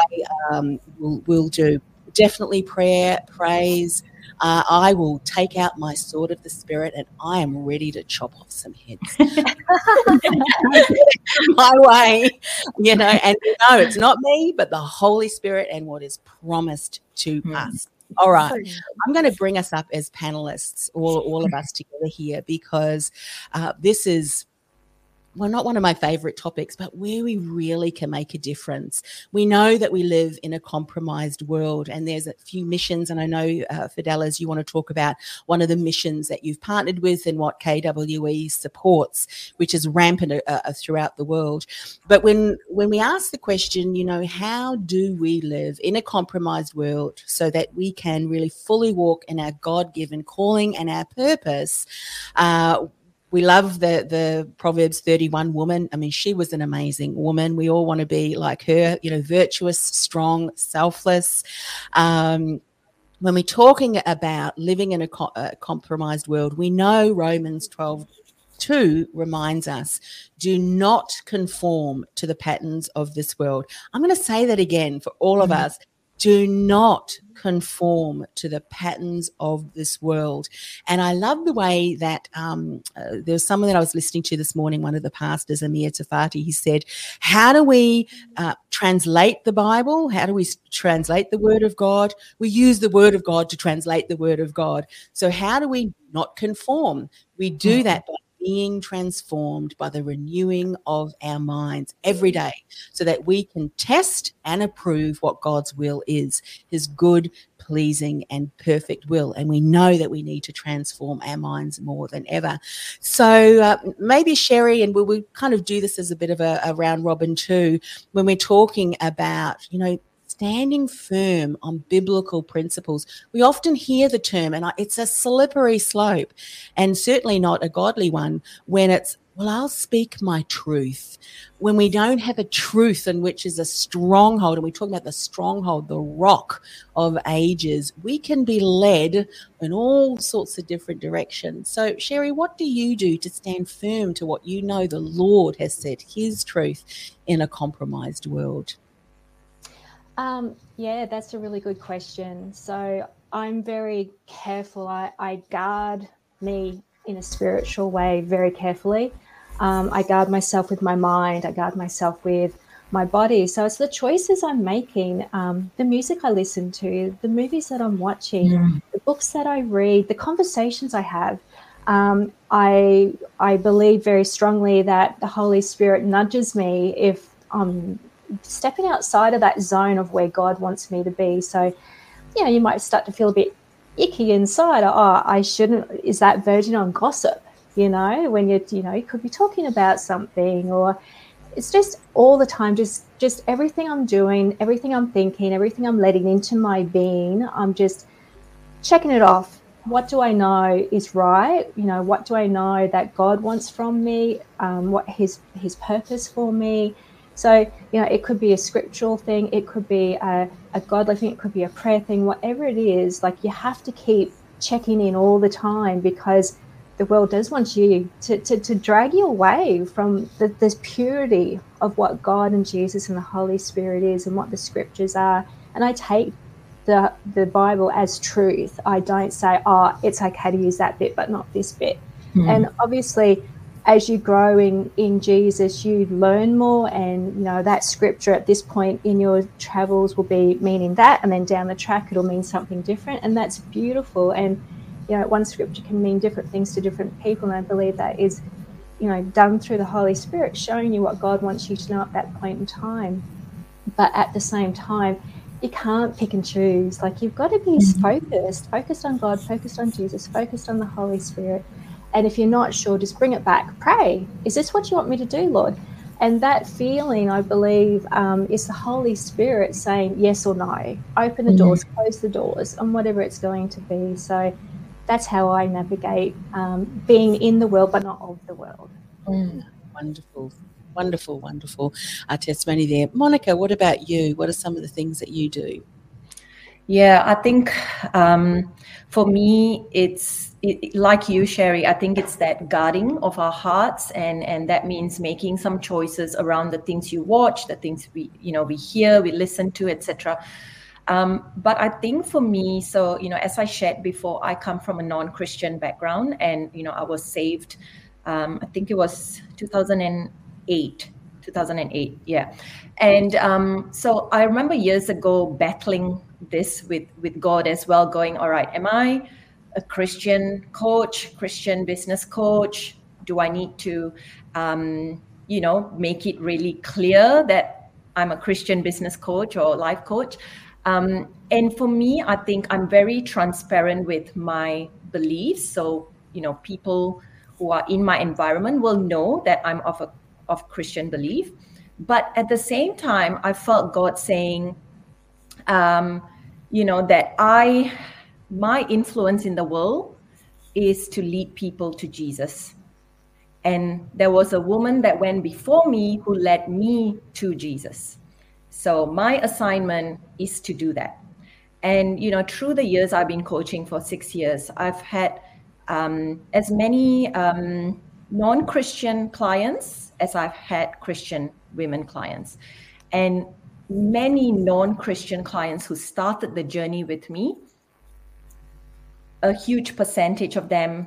um, will, will do. Definitely prayer, praise, uh, I will take out my sword of the spirit and I am ready to chop off some heads. my way, you know, and no, it's not me, but the Holy Spirit and what is promised to mm. us. All right. I'm going to bring us up as panelists, all, all of us together here, because uh, this is well, not one of my favorite topics, but where we really can make a difference. We know that we live in a compromised world, and there's a few missions. And I know, uh, Fideliz, you want to talk about one of the missions that you've partnered with and what KWE supports, which is rampant uh, uh, throughout the world. But when when we ask the question, you know, how do we live in a compromised world so that we can really fully walk in our God given calling and our purpose? Uh, we love the the Proverbs 31 woman. I mean, she was an amazing woman. We all want to be like her, you know, virtuous, strong, selfless. Um, when we're talking about living in a, co- a compromised world, we know Romans 12 2 reminds us do not conform to the patterns of this world. I'm going to say that again for all of mm-hmm. us do not conform to the patterns of this world. And I love the way that um, uh, there was someone that I was listening to this morning, one of the pastors, Amir Tsarfati, he said, How do we uh, translate the Bible? How do we translate the Word of God? We use the Word of God to translate the Word of God. So, how do we not conform? We do mm. that by being transformed by the renewing of our minds every day so that we can test and approve what God's will is, his good, pleasing, and perfect will. And we know that we need to transform our minds more than ever. So uh, maybe Sherri, and we will kind of do this as a bit of a, a round robin too, when we're talking about, you know, standing firm on biblical principles. We often hear the term, and it's a slippery slope, and certainly not a godly one when it's, well, I'll speak my truth. When we don't have a truth in which is a stronghold, and we talk about the stronghold, the rock of ages, we can be led in all sorts of different directions. So, Sherri, what do you do to stand firm to what you know the Lord has said, His truth, in a compromised world? Um, yeah, that's a really good question. So I'm very careful. I, I guard me in a spiritual way very carefully. Um, I guard myself with my mind. I guard myself with my body. So it's the choices I'm making, um, the music I listen to, the movies that I'm watching, mm. the books that I read, the conversations I have. Um, I I believe very strongly that the Holy Spirit nudges me if I'm stepping outside of that zone of where God wants me to be. So, you know, you might start to feel a bit icky inside. Oh, I shouldn't. Is that verging on gossip? You know, when you you know you could be talking about something, or it's just all the time. Just just everything I'm doing, everything I'm thinking, everything I'm letting into my being. I'm just checking it off. What do I know is right? You know, what do I know that God wants from me? Um, what His His purpose for me? So, you know, it could be a scriptural thing, it could be a, a godly thing, it could be a prayer thing, whatever it is, like you have to keep checking in all the time because the world does want you to, to, to drag you away from the, this purity of what God and Jesus and the Holy Spirit is and what the scriptures are. And I take the, the Bible as truth. I don't say, oh, it's okay to use that bit, but not this bit. Mm. And obviously, as you grow in, in Jesus, you learn more, and you know that scripture at this point in your travels will be meaning that, and then down the track it'll mean something different, and that's beautiful. And you know, one scripture can mean different things to different people, and I believe that is, you know, done through the Holy Spirit, showing you what God wants you to know at that point in time. But at the same time, you can't pick and choose. Like you've got to be mm-hmm. focused, focused on God, focused on Jesus, focused on the Holy Spirit and if you're not sure, just bring it back. Pray. Is this what you want me to do, Lord? And that feeling, I believe, um, is the Holy Spirit saying yes or no. Open the mm-hmm. doors, close the doors, and whatever it's going to be. So that's how I navigate um, being in the world, but not of the world. Mm, wonderful, wonderful, wonderful uh, testimony there. Monica, what about you? What are some of the things that you do? Yeah, I think um, for me, it's it, like you, Sherri. I think it's that guarding of our hearts, and and that means making some choices around the things you watch, the things we you know we hear, we listen to, etc. Um, but I think for me, so you know, as I shared before, I come from a non-Christian background, and you know, I was saved. Um, I think it was 2008 2008 yeah and um, so i remember years ago battling this with with god as well going all right am i a christian coach christian business coach? Do i need to um, you know make it really clear that i'm a christian business coach or life coach? Um, and for me i think i'm very transparent with my beliefs. So you know people who are in my environment will know that i'm of a of christian belief. But at the same time, I felt God saying, um, you know, that I, my influence in the world is to lead people to Jesus. And there was a woman that went before me who led me to Jesus. So my assignment is to do that. And, you know, through the years I've been coaching for six years, I've had um, as many um, non Christian clients as I've had Christian women clients. And many non Christian clients who started the journey with me, a huge percentage of them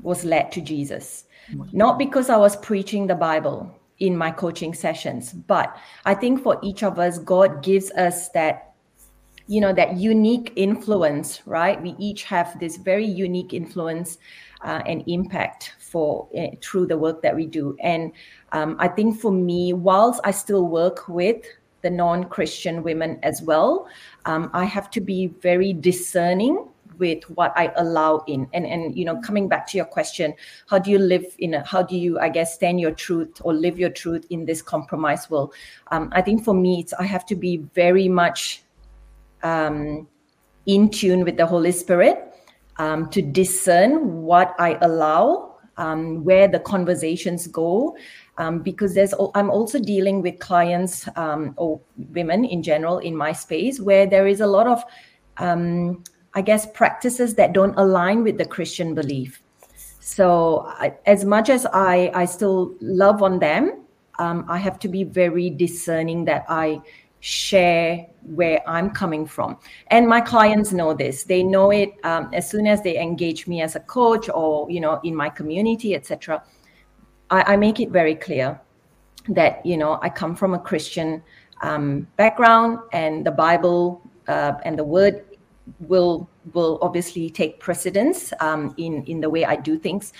was led to Jesus. Not because I was preaching the Bible in my coaching sessions, but I think for each of us, God gives us that you know that unique influence right we each have this very unique influence uh, and impact for uh, through the work that we do and um, I think for me, whilst I still work with the non Christian women as well, um, I have to be very discerning with what I allow in. And and you know, coming back to your question, how do you live in a how do you, I guess, stand your truth or live your truth in this compromise world? Um, I think for me, it's I have to be very much um, in tune with the Holy Spirit um, to discern what I allow, um, where the conversations go, um, because there's I'm also dealing with clients um, or women in general in my space where there is a lot of um, I guess practices that don't align with the Christian belief. So I, as much as I I still love on them, um, I have to be very discerning that I share where I'm coming from. And my clients know this. They know it um, as soon as they engage me as a coach or you know in my community, etc I, I make it very clear that you know I come from a Christian um, background, and the Bible uh, and the Word will will obviously take precedence um, in in the way I do things.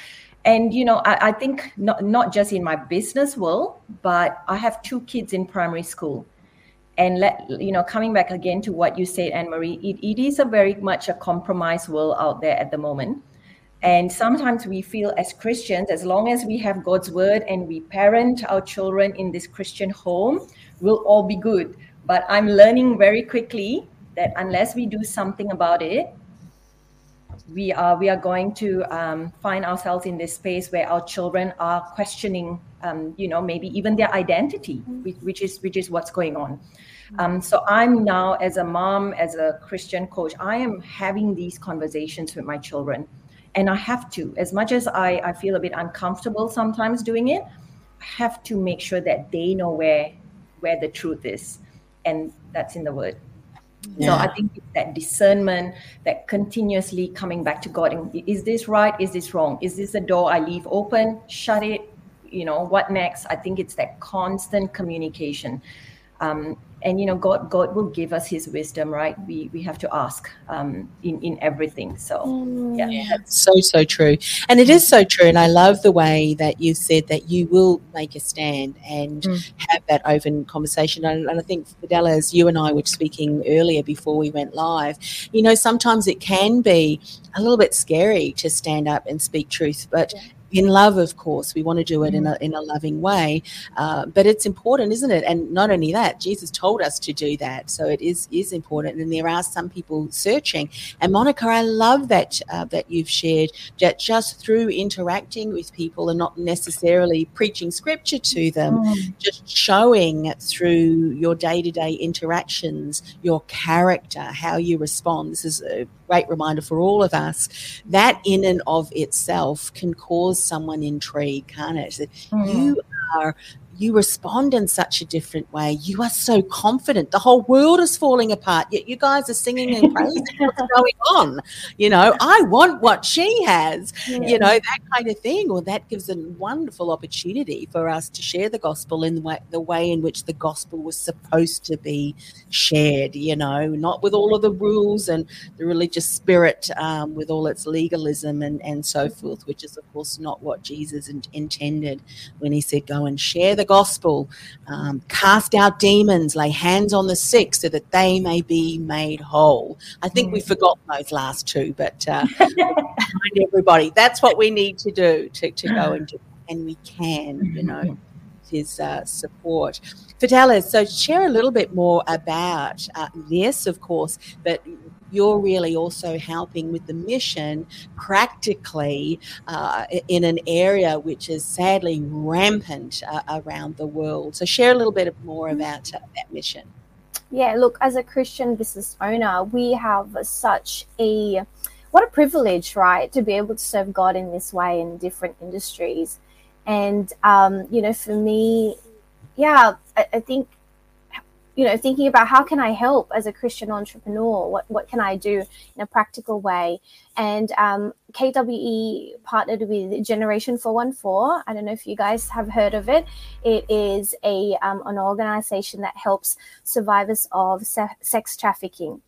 And you know, I, I think not not just in my business world, but I have two kids in primary school, and let you know, coming back again to what you said, Annemarie, it, it is a very much a compromise world out there at the moment. And sometimes we feel as Christians, as long as we have God's word and we parent our children in this Christian home, we'll all be good. But I'm learning very quickly that unless we do something about it, we are we are going to um, find ourselves in this space where our children are questioning, um, you know, maybe even their identity, which, which is which is what's going on. Um, so I'm now, as a mom, as a Christian coach, I am having these conversations with my children and I have to, as much as I, I feel a bit uncomfortable sometimes doing it, I have to make sure that they know where where the truth is. And that's in the word. Yeah. So I think it's that discernment, that continuously coming back to God. And is this right? Is this wrong? Is this a door I leave open? Shut it. You know, what next? I think it's that constant communication. Um, and you know god god will give us his wisdom right? We we have to ask um in in everything. So yeah, yeah so so true. And it is so true and i love the way that you said that you will make a stand and mm. have that open conversation. And, and i think Fideliz, as you and i were speaking earlier before we went live you know sometimes it can be a little bit scary to stand up and speak truth but yeah in love, of course. We want to do it in a in a loving way, uh, but it's important, isn't it? And not only that, Jesus told us to do that, so it is is important. And there are some people searching. And Monica, I love that uh, that you've shared that just through interacting with people and not necessarily preaching scripture to them, mm. just showing through your day to day interactions your character, how you respond. This is a great reminder for all of us. That in and of itself can cause someone intrigue, can't it? Mm. You are you respond in such a different way. You are so confident. The whole world is falling apart, yet you guys are singing and praising what's going on. You know, I want what she has, yeah. you know, that kind of thing. Or that gives a wonderful opportunity for us to share the gospel in the way, the way in which the gospel was supposed to be shared, you know, not with all of the rules and the religious spirit, um, with all its legalism and, and so forth, which is, of course, not what Jesus in- intended when he said, go and share the gospel, um, cast out demons, lay hands on the sick so that they may be made whole. I think we've forgotten those last two, but uh, everybody, that's what we need to do to, to go and do, and we can, you know, his uh, support. Fideliz, so share a little bit more about uh, this, of course, but you're really also helping with the mission practically uh, in an area which is sadly rampant uh, around the world. So, share a little bit more about uh, that mission. Yeah, look, as a Christian business owner, we have such a what a privilege, right, to be able to serve God in this way in different industries. And, um, you know, for me, yeah, I, I think you know thinking about how can i help as a christian entrepreneur? What, what can i do in a practical way? And um, kwe partnered with generation 414 i don't know if you guys have heard of it. It is a um, an organization that helps survivors of se- sex trafficking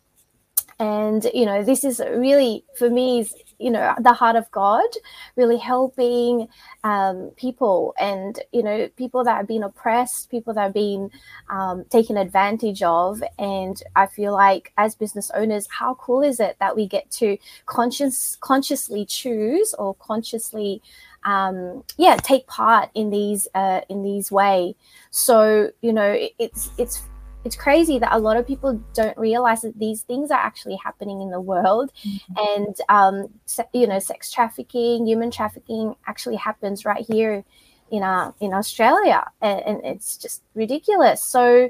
and you know this is really for me is you know the heart of god really helping um, people and you know people that are being oppressed people that are being um, taken advantage of. And i feel like as business owners how cool is it that we get to conscious consciously choose or consciously um, yeah take part in these uh, in these way? So you know it's it's it's crazy that a lot of people don't realize that these things are actually happening in the world. Mm-hmm. and um, you know sex trafficking human trafficking actually happens right here in uh, in australia. And, and it's just ridiculous. So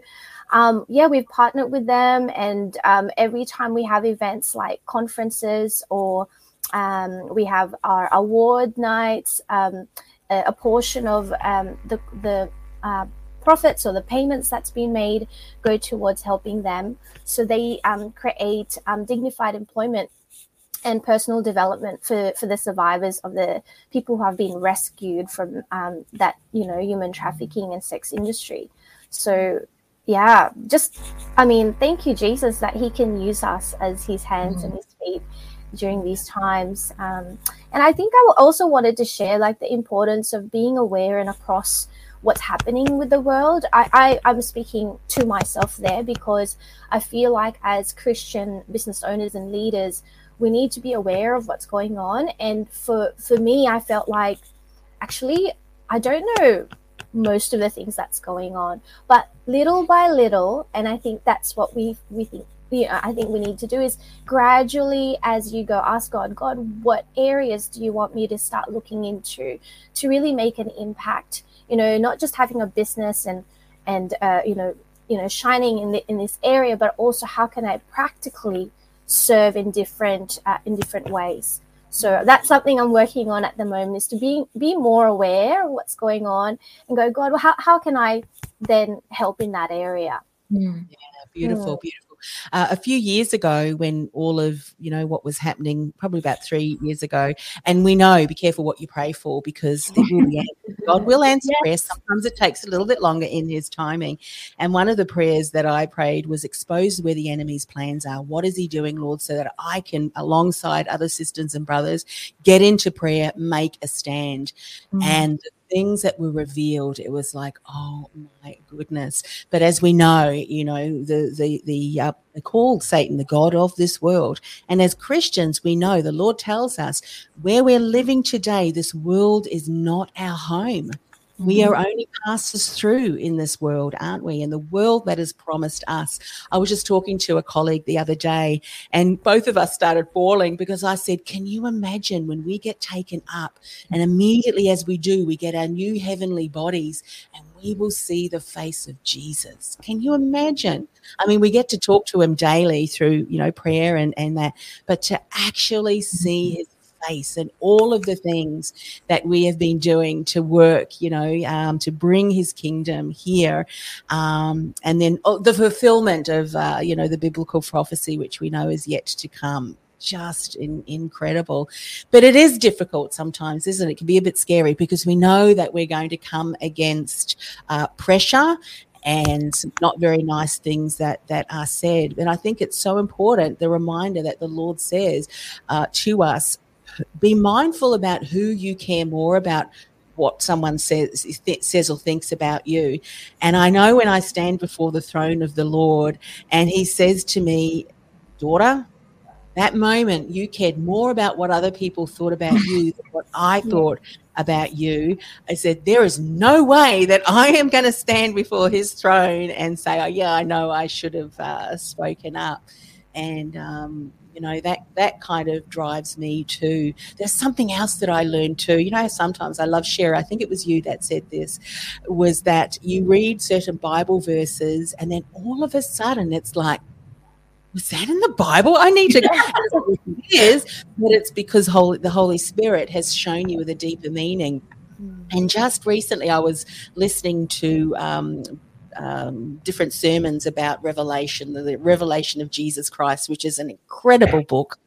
um, yeah we've partnered with them. And um, every time we have events like conferences or um, we have our award nights um, a, a, portion of um, the the uh, profits or the payments that's been made go towards helping them. So they um, create um, dignified employment and personal development for, for the survivors of the people who have been rescued from um, that you know human trafficking and sex industry. So yeah, just I mean, thank you Jesus that He can use us as His hands mm-hmm. and His feet during these times. Um, and I think I also wanted to share like the importance of being aware and across what's happening with the world. I, I, I'm speaking to myself there because I feel like as Christian business owners and leaders, we need to be aware of what's going on. And for for me, I felt like actually I don't know most of the things that's going on, but little by little, and I think that's what we we think you know, I think we need to do is gradually, as you go, ask God, God, what areas do you want me to start looking into to really make an impact? You know not just having a business and and uh, you know you know shining in the, in this area but also how can i practically serve in different uh, in different ways so that's something i'm working on at the moment is to be be more aware of what's going on and go god well, how, how can i then help in that area mm. yeah beautiful mm. beautiful uh, a few years ago when all of you know what was happening probably about three years ago and we know be careful what you pray for because god will answer yes. prayer sometimes it takes a little bit longer in his timing. And one of the prayers that i prayed was expose where the enemy's plans are. What is he doing lord so that i can alongside other sisters and brothers get into prayer make a stand? Mm. and things that were revealed, it was like, oh my goodness. But as we know, you know, the the the uh, called Satan the god of this world, and as Christians, we know the Lord tells us where we're living today, this world is not our home. We Mm-hmm. are only passers through in this world, aren't we? And the world that is promised us. I was just talking to a colleague the other day, and both of us started bawling because I said, Can you imagine when we get taken up? And immediately as we do, we get our new heavenly bodies and we will see the face of Jesus. Can you imagine? I mean, we get to talk to him daily through, you know, prayer and, and that, but to actually see his face and all of the things that we have been doing to work, you know, um, to bring his kingdom here. Um, and then oh, the fulfillment of, uh, you know, the biblical prophecy, which we know is yet to come. Just in, incredible. But it is difficult sometimes, isn't it? It can be a bit scary because we know that we're going to come against uh, pressure and some not very nice things that that are said. And I think it's so important the reminder that the Lord says uh, to us: be mindful about who you care more about. What someone says th- says or thinks about you, and I know when I stand before the throne of the Lord, and He says to me, "Daughter, that moment you cared more about what other people thought about you than what I thought about you. I said, There is no way that I am going to stand before his throne and say, Oh, yeah, I know I should have uh, spoken up. And, um, you know that that kind of drives me too there's something else that i learned too you know sometimes i love share i think it was you that said this was that you read certain bible verses and then all of a sudden it's like was that in the Bible? I need to. it is, but it's because Holy, the Holy Spirit has shown you with a deeper meaning. And just recently, I was listening to um, um, different sermons about Revelation, the, the Revelation of Jesus Christ, which is an incredible book.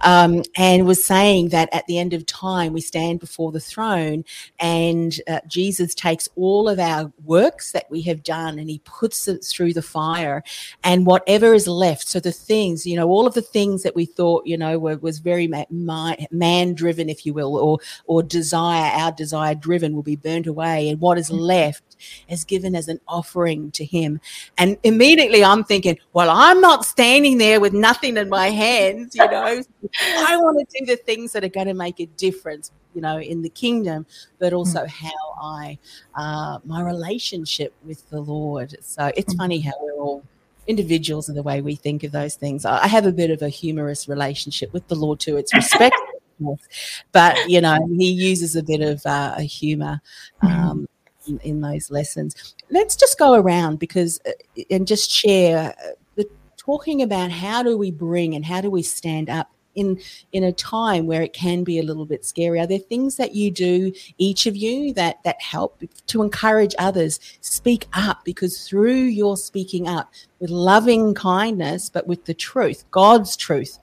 Um, and was saying that at the end of time, we stand before the throne, and uh, Jesus takes all of our works that we have done and he puts it through the fire, and whatever is left. So the things, you know, all of the things that we thought, you know, were, was very ma- man driven, if you will, or or desire, our desire driven, will be burnt away, and what is left is given as an offering to him. And immediately I'm thinking, well, I'm not standing there with nothing in my hands, you know. I want to do the things that are going to make a difference, you know, in the kingdom, but also how I, uh, my relationship with the Lord. So it's funny how we're all individuals in the way we think of those things. I have a bit of a humorous relationship with the Lord too. It's respect. But you know, he uses a bit of uh, a humor um, in, in, those lessons. Let's just go around because uh, and just share the talking about how do we bring and how do we stand up in in a time where it can be a little bit scary are there things that you do each of you that that help to encourage others speak up because through your speaking up with loving kindness but with the truth god's truth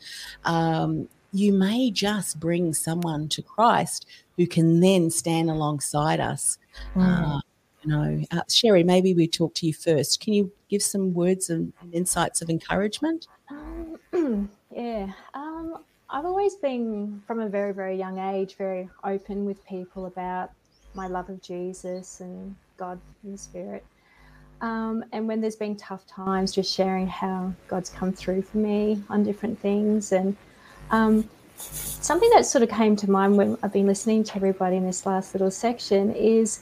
um, you may just bring someone to christ who can then stand alongside us uh, you know uh, sherri maybe we talk to you first can you give some words and, and insights of encouragement um, yeah. Um, I've always been, from a very, very young age, very open with people about my love of Jesus and God and the Spirit. Um, and when there's been tough times, just sharing how God's come through for me on different things. And um, something that sort of came to mind when I've been listening to everybody in this last little section is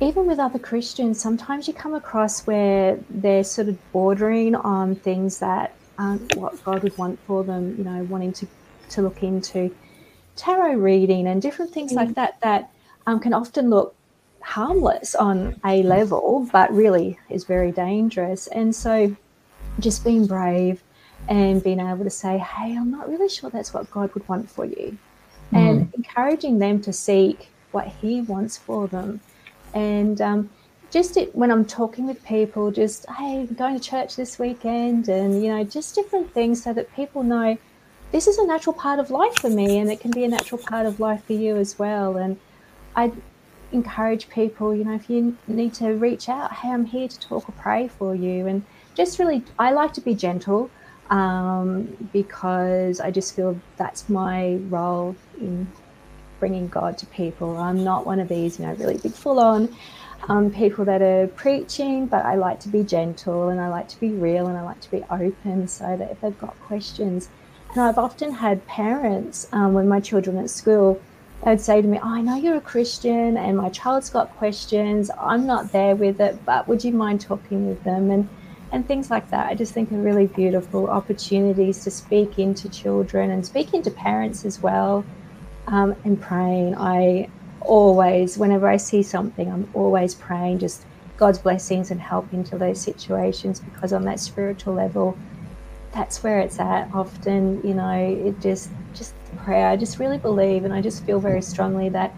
even with other Christians, sometimes you come across where they're sort of bordering on things that aren't what God would want for them, you know, wanting to, to look into tarot reading and different things like that that um, can often look harmless on a level, but really is very dangerous. And so just being brave and being able to say, hey, I'm not really sure that's what God would want for you. Mm. And encouraging them to seek what He wants for them. And um, just it, when I'm talking with people, just, hey, I'm going to church this weekend, and, you know, just different things so that people know this is a natural part of life for me, and it can be a natural part of life for you as well. And I encourage people, you know, if you need to reach out, hey, I'm here to talk or pray for you. And just really, I like to be gentle um, because I just feel that's my role in bringing God to people. I'm not one of these, you know, really big full on um, people that are preaching, but I like to be gentle and I like to be real and I like to be open so that if they've got questions, and I've often had parents um, when my children at school, they'd say to me, oh, I know you're a Christian and my child's got questions. I'm not there with it, but would you mind talking with them? And and things like that. I just think are really beautiful opportunities to speak into children and speak into parents as well. Um, and praying. I always, whenever I see something, I'm always praying just God's blessings and help into those situations because on that spiritual level, that's where it's at. Often, you know, it just just prayer. I just really believe, and I just feel very strongly that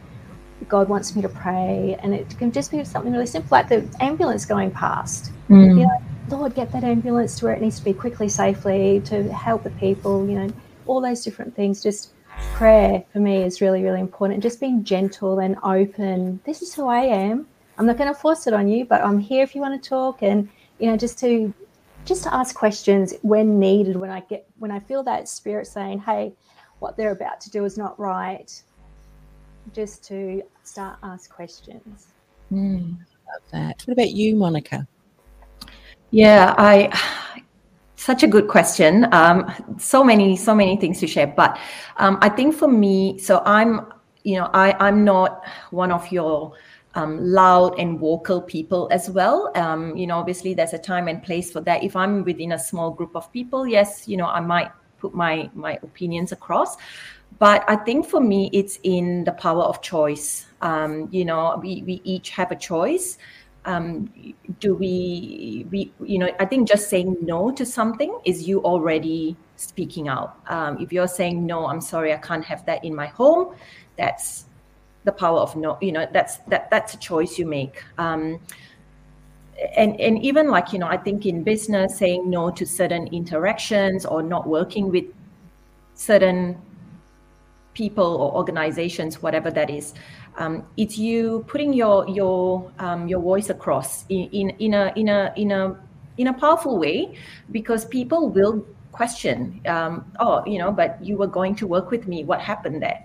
God wants me to pray, and it can just be something really simple, like the ambulance going past. Mm. You know, Lord, get that ambulance to where it needs to be quickly, safely, to help the people. You know, all those different things. Just prayer for me is really, really important. Just being gentle and open. This is who I am. I'm not going to force it on you, but I'm here if you want to talk, and you know, just to just to ask questions when needed. When I get when I feel that spirit saying, "Hey, what they're about to do is not right," just to start ask questions. Mm, love that. What about you, Monica? Yeah, I such a good question. Um, so many, so many things to share. But um, I think for me, so I'm, you know, I I'm not one of your um, loud and vocal people as well. Um, you know, obviously there's a time and place for that. If I'm within a small group of people, yes, you know, I might put my my opinions across. But I think for me, it's in the power of choice. Um, you know, we we each have a choice um, do we, we, you know, I think just saying no to something is you already speaking out. Um, if you're saying no, I'm sorry, I can't have that in my home, that's the power of no. You know, that's that that's a choice you make. Um, and and even like you know, I think in business, saying no to certain interactions or not working with certain people or organizations, whatever that is um, it's you putting your your um, your voice across in, in, in a in a in a in a powerful way because people will question um, oh you know but you were going to work with me. What happened there?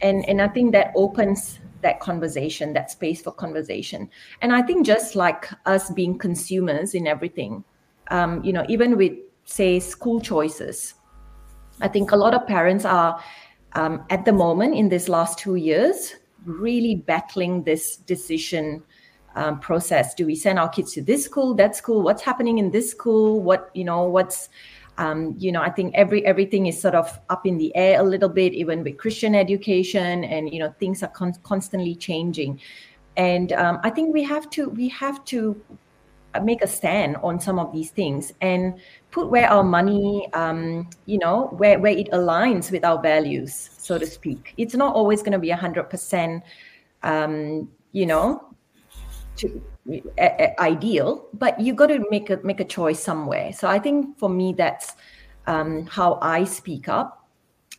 And and i think that opens that conversation that space for conversation. And i think just like us being consumers in everything um, you know even with say school choices i think a lot of parents are um, at the moment in this last two years really battling this decision um, process. Do we send our kids to this school, that school? What's happening in this school? What you know? What's um, you know? I think every everything is sort of up in the air a little bit, even with Christian education, and you know things are con- constantly changing. And um, I think we have to we have to make a stand on some of these things and put where our money, um, you know, where where it aligns with our values so to speak. It's not always going to be a hundred percent, um, you know, to, a, a, ideal, but you got to make a make a choice somewhere. So I think for me, that's um, how I speak up.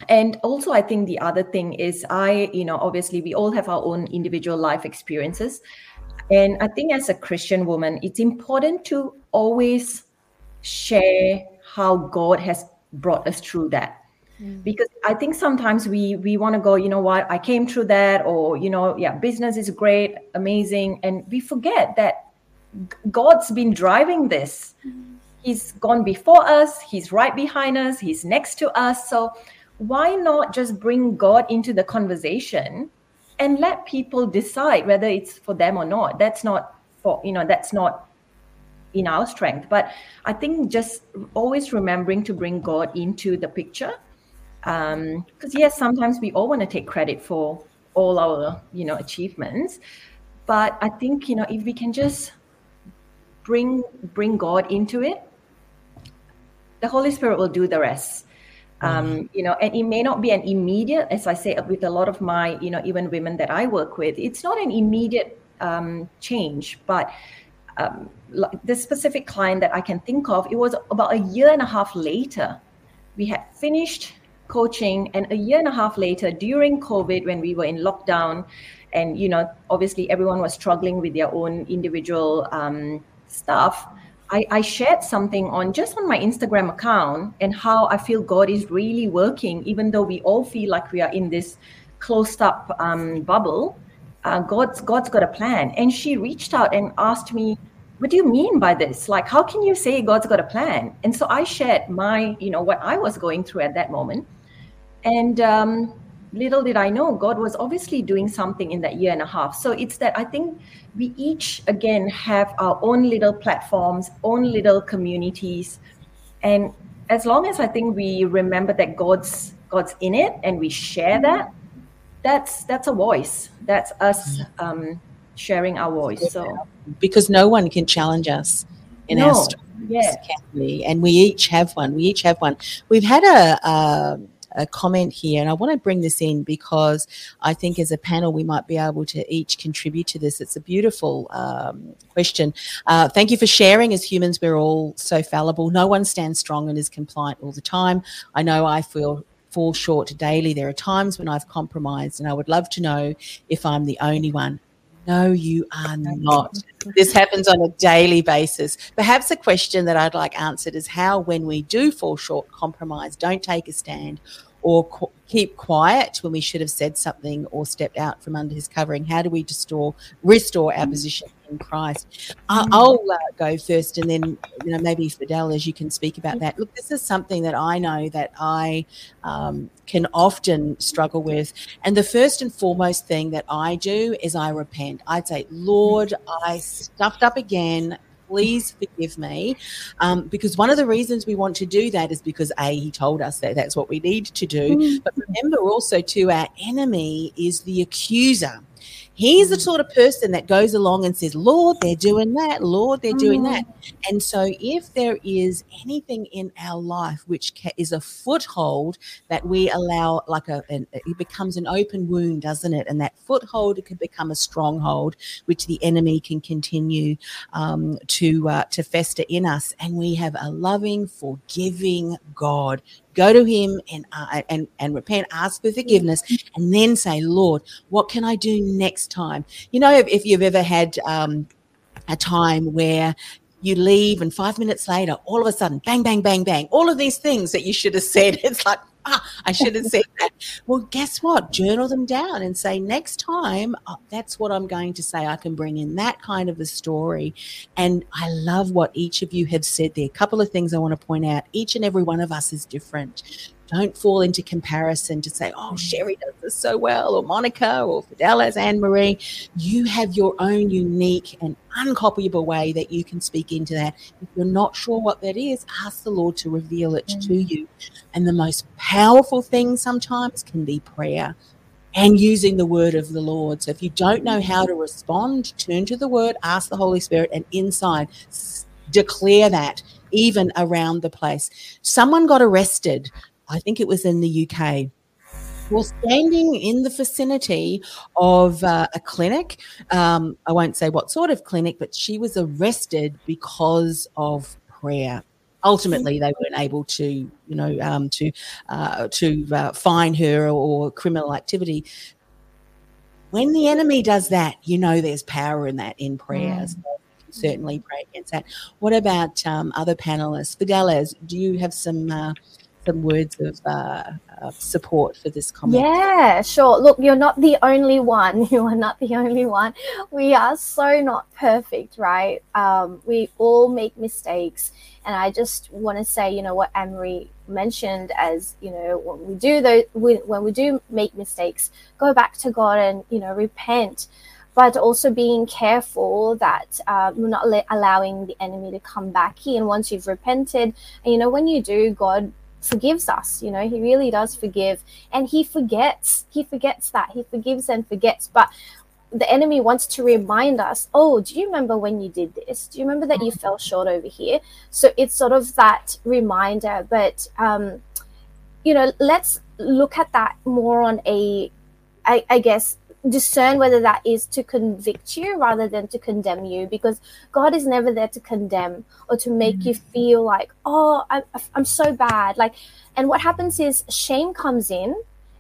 And also, I think the other thing is, I, you know, obviously we all have our own individual life experiences. And I think as a Christian woman, it's important to always share how God has brought us through that Mm. because i think sometimes we we want to go you know what i came through that or you know yeah business is great amazing and we forget that god's been driving this mm. he's gone before us he's right behind us he's next to us so why not just bring god into the conversation and let people decide whether it's for them or not. That's not for you know that's not in our strength. But i think just always remembering to bring god into the picture because um, yes sometimes we all want to take credit for all our you know achievements. But i think you know if we can just bring bring god into it the holy spirit will do the rest um, mm-hmm. you know and it may not be an immediate as i say with a lot of my you know even women that i work with it's not an immediate um, change but um, this specific client that i can think of it was about a year and a half later we had finished coaching and a year and a half later during covid when we were in lockdown and you know obviously everyone was struggling with their own individual um, stuff I, I shared something on just on my instagram account and how i feel god is really working even though we all feel like we are in this closed up um, bubble. Uh, God's God's got a plan, and she reached out and asked me, "What do you mean by this? Like, how can you say God's got a plan?" And so I shared my, you know, what I was going through at that moment, and um, little did I know, God was obviously doing something in that year and a half. So it's that I think we each again have our own little platforms, own little communities, and as long as I think we remember that God's God's in it and we share mm-hmm. that, that's that's a voice. That's us um, sharing our voice. So because no one can challenge us in no. our stories, yeah. can we? And we each have one. We each have one. We've had a. a a comment here, and I want to bring this in because I think as a panel we might be able to each contribute to this. It's a beautiful um, question. Uh, thank you for sharing. As humans, we're all so fallible. No one stands strong and is compliant all the time. I know I feel fall short daily. There are times when I've compromised, and I would love to know if I'm the only one. No, you are not. This happens on a daily basis. Perhaps a question that I'd like answered is how, when we do fall short, compromise, don't take a stand, or qu- keep quiet when we should have said something or stepped out from under his covering? How do we restore restore our mm. position in Christ? I- will uh, go first, and then you know maybe Fideliz you can speak about that. Look, this is something that I know that I um, can often struggle with, and the first and foremost thing that I do is I repent. I'd say, Lord, I stuffed up again please forgive me. Um, because one of the reasons we want to do that is because A, he told us that that's what we need to do. Mm. But remember also, too, our enemy is the accuser. He's the mm. sort of person that goes along and says, Lord, they're doing that. Lord, they're doing that. Mm. And so, if there is anything in our life which is a foothold that we allow, like a, an, it becomes an open wound, doesn't it? And that foothold can become a stronghold, which the enemy can continue um, to uh, to fester in us. And we have a loving, forgiving God go to him and uh, and and repent ask for forgiveness and then say lord what can i do next time? You know if, if you've ever had um, a time where you leave and five minutes later all of a sudden bang bang bang bang all of these things that you should have said it's like ah, I should have said that. Well, guess what? Journal them down and say, next time, oh, that's what I'm going to say. I can bring in that kind of a story. And I love what each of you have said there. A couple of things I want to point out. Each and every one of us is different. Don't fall into comparison to say, oh, Sherri does this so well, or Monica, or Fideliz Anne Marie. You have your own unique and uncopyable way that you can speak into that. If you're not sure what that is, ask the Lord to reveal it mm-hmm. to mm. you. And the most powerful thing sometimes can be prayer and using the word of the Lord. So if you don't know how to respond, turn to the word, ask the Holy Spirit, and inside declare that even around the place. Someone got arrested I think it was in the UK. Well, standing in the vicinity of uh, a clinic, um, I won't say what sort of clinic, but she was arrested because of prayer. Ultimately they weren't able to you know um, to uh, to uh, fine her or, or, criminal activity. When the enemy does that you know there's power in that in prayers mm. so certainly pray against that. What about um, other panelists? Fideliz do you have some uh, some words of uh, uh, support for this comment. Yeah, sure. Look, you're not the only one. You are not the only one. We are so not perfect, right? Um, we all make mistakes. And I just want to say, you know, what Annemarie mentioned as, you know, when we do those, when we do make mistakes, go back to God and, you know, repent but also being careful that uh, we're not allowing the enemy to come back in once you've repented. And you know, when you do, God forgives us you know he really does forgive. And he forgets he forgets that he forgives and forgets. But the enemy wants to remind us oh do you remember when you did this? Do you remember that you fell short over here? So it's sort of that reminder. But um you know let's look at that more on a I, I guess discern whether that is to convict you rather than to condemn you because God is never there to condemn or to make mm-hmm. you feel like, oh, I, I'm so bad. Like, and what happens is shame comes in.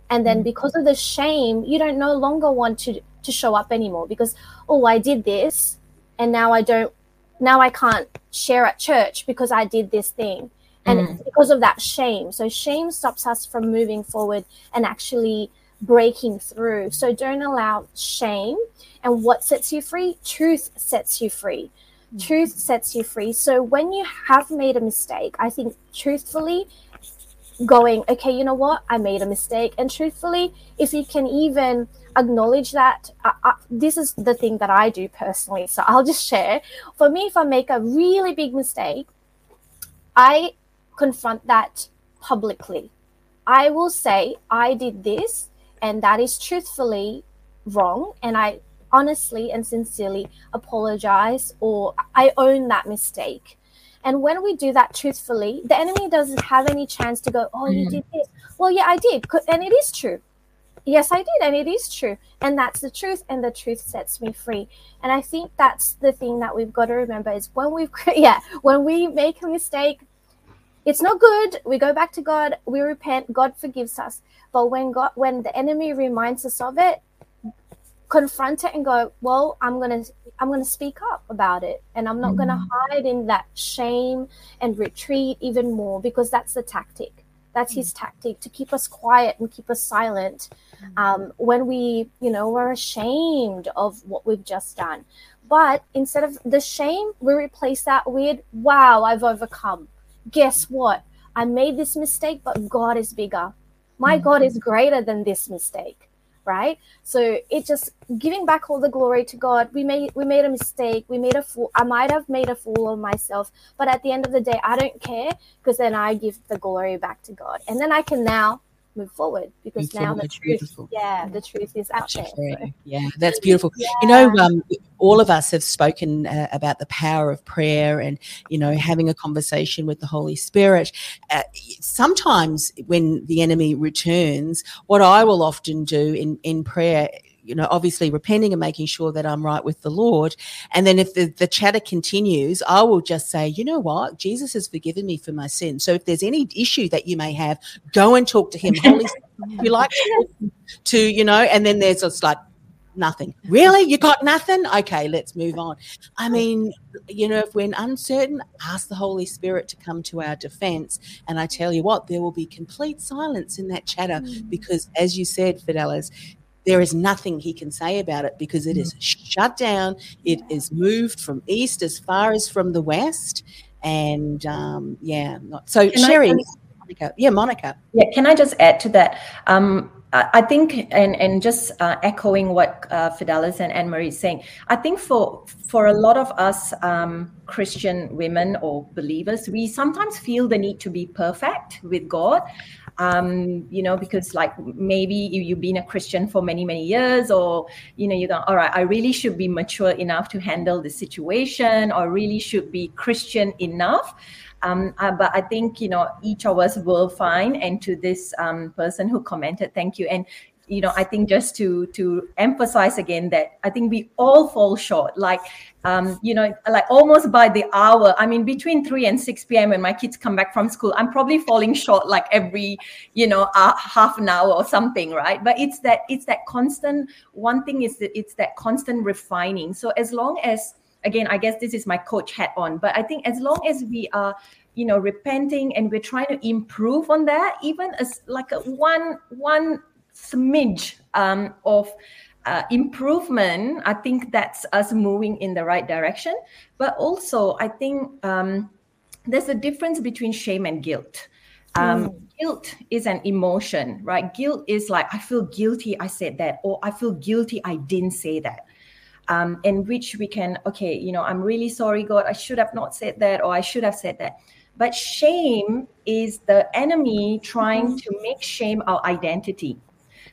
And then mm-hmm. because of the shame, you don't no longer want to, to show up anymore because, oh, I did this and now I don't, now I can't share at church because I did this thing. And mm. because of that shame. So shame stops us from moving forward and actually breaking through. So don't allow shame. And what sets you free? Truth sets you free. Mm-hmm. Truth sets you free. So when you have made a mistake, I think truthfully going, okay, you know what? I made a mistake. And truthfully, if you can even acknowledge that, I, I, this is the thing that I do personally. So I'll just share. For me, if I make a really big mistake, I confront that publicly. I will say, I did this, and that is truthfully wrong. And I honestly and sincerely apologize, or I own that mistake. And when we do that truthfully, the enemy doesn't have any chance to go, Oh, you mm. did this. Well, yeah, I did. And it is true. Yes, I did. And it is true. And that's the truth. And the truth sets me free. And I think that's the thing that we've got to remember is when we've, yeah, when we make a mistake, it's not good. We go back to God, we repent, God forgives us. But when God, when the enemy reminds us of it, confront it and go, well, I'm gonna I'm gonna speak up about it, and I'm not mm-hmm. gonna hide in that shame and retreat even more because that's the tactic. That's his mm-hmm. tactic to keep us quiet and keep us silent mm-hmm. um, when we, you know, we're ashamed of what we've just done. But instead of the shame, we replace that with, wow, I've overcome. Guess what? I made this mistake, but God is bigger. My mm-hmm. God is greater than this mistake right so it just giving back all the glory to god we made we made a mistake we made a fool i might have made a fool of myself but at the end of the day i don't care because then i give the glory back to god and then i can now move forward because now the truth beautiful. yeah the truth is out there so. yeah that's beautiful yeah. you know um, all of us have spoken uh, about the power of prayer and you know having a conversation with the holy spirit uh, sometimes when the enemy returns what i will often do in in prayer you know, obviously repenting and making sure that I'm right with the Lord. And then if the, the chatter continues, I will just say, you know what? Jesus has forgiven me for my sins. So if there's any issue that you may have, go and talk to him. Holy if you like to, you know, and then there's just like, nothing. Really? You got nothing? Okay, let's move on. I mean, you know, if we're uncertain, ask the Holy Spirit to come to our defense. And I tell you what, there will be complete silence in that chatter mm. because, as you said, Fideliz, there is nothing he can say about it because it is mm. shut down. It is moved from east as far as from the west. And um, yeah, not, so can Sherri, just, Monica, yeah, Monica. Yeah, can I just add to that? Um, I think, and and just uh, echoing what uh, Fideliz and Annemarie is saying, I think for for a lot of us um, Christian women or believers, we sometimes feel the need to be perfect with God, um, you know, because like maybe you, you've been a Christian for many, many years, or, you know, you go, all right, I really should be mature enough to handle the situation, or really should be Christian enough. Um, uh, but I think you know each of us will find. And to this um, person who commented, thank you. And you know i think just to to emphasize again that i think we all fall short. Like um, you know like almost by the hour i mean between 3 and 6 p.m when my kids come back from school i'm probably falling short like every you know uh, half an hour or something right? But it's that it's that constant one thing is that it's that constant refining. So as long as again i guess this is my coach hat on but i think as long as we are you know repenting and we're trying to improve on that even as like a one one smidge um, of uh, improvement, I think that's us moving in the right direction. But also, I think um, there's a difference between shame and guilt. Um, mm. Guilt is an emotion, right? Guilt is like, I feel guilty I said that, or I feel guilty I didn't say that. Um, in which we can, okay, you know, I'm really sorry, God, I should have not said that, or I should have said that. But shame is the enemy trying mm-hmm. to make shame our identity.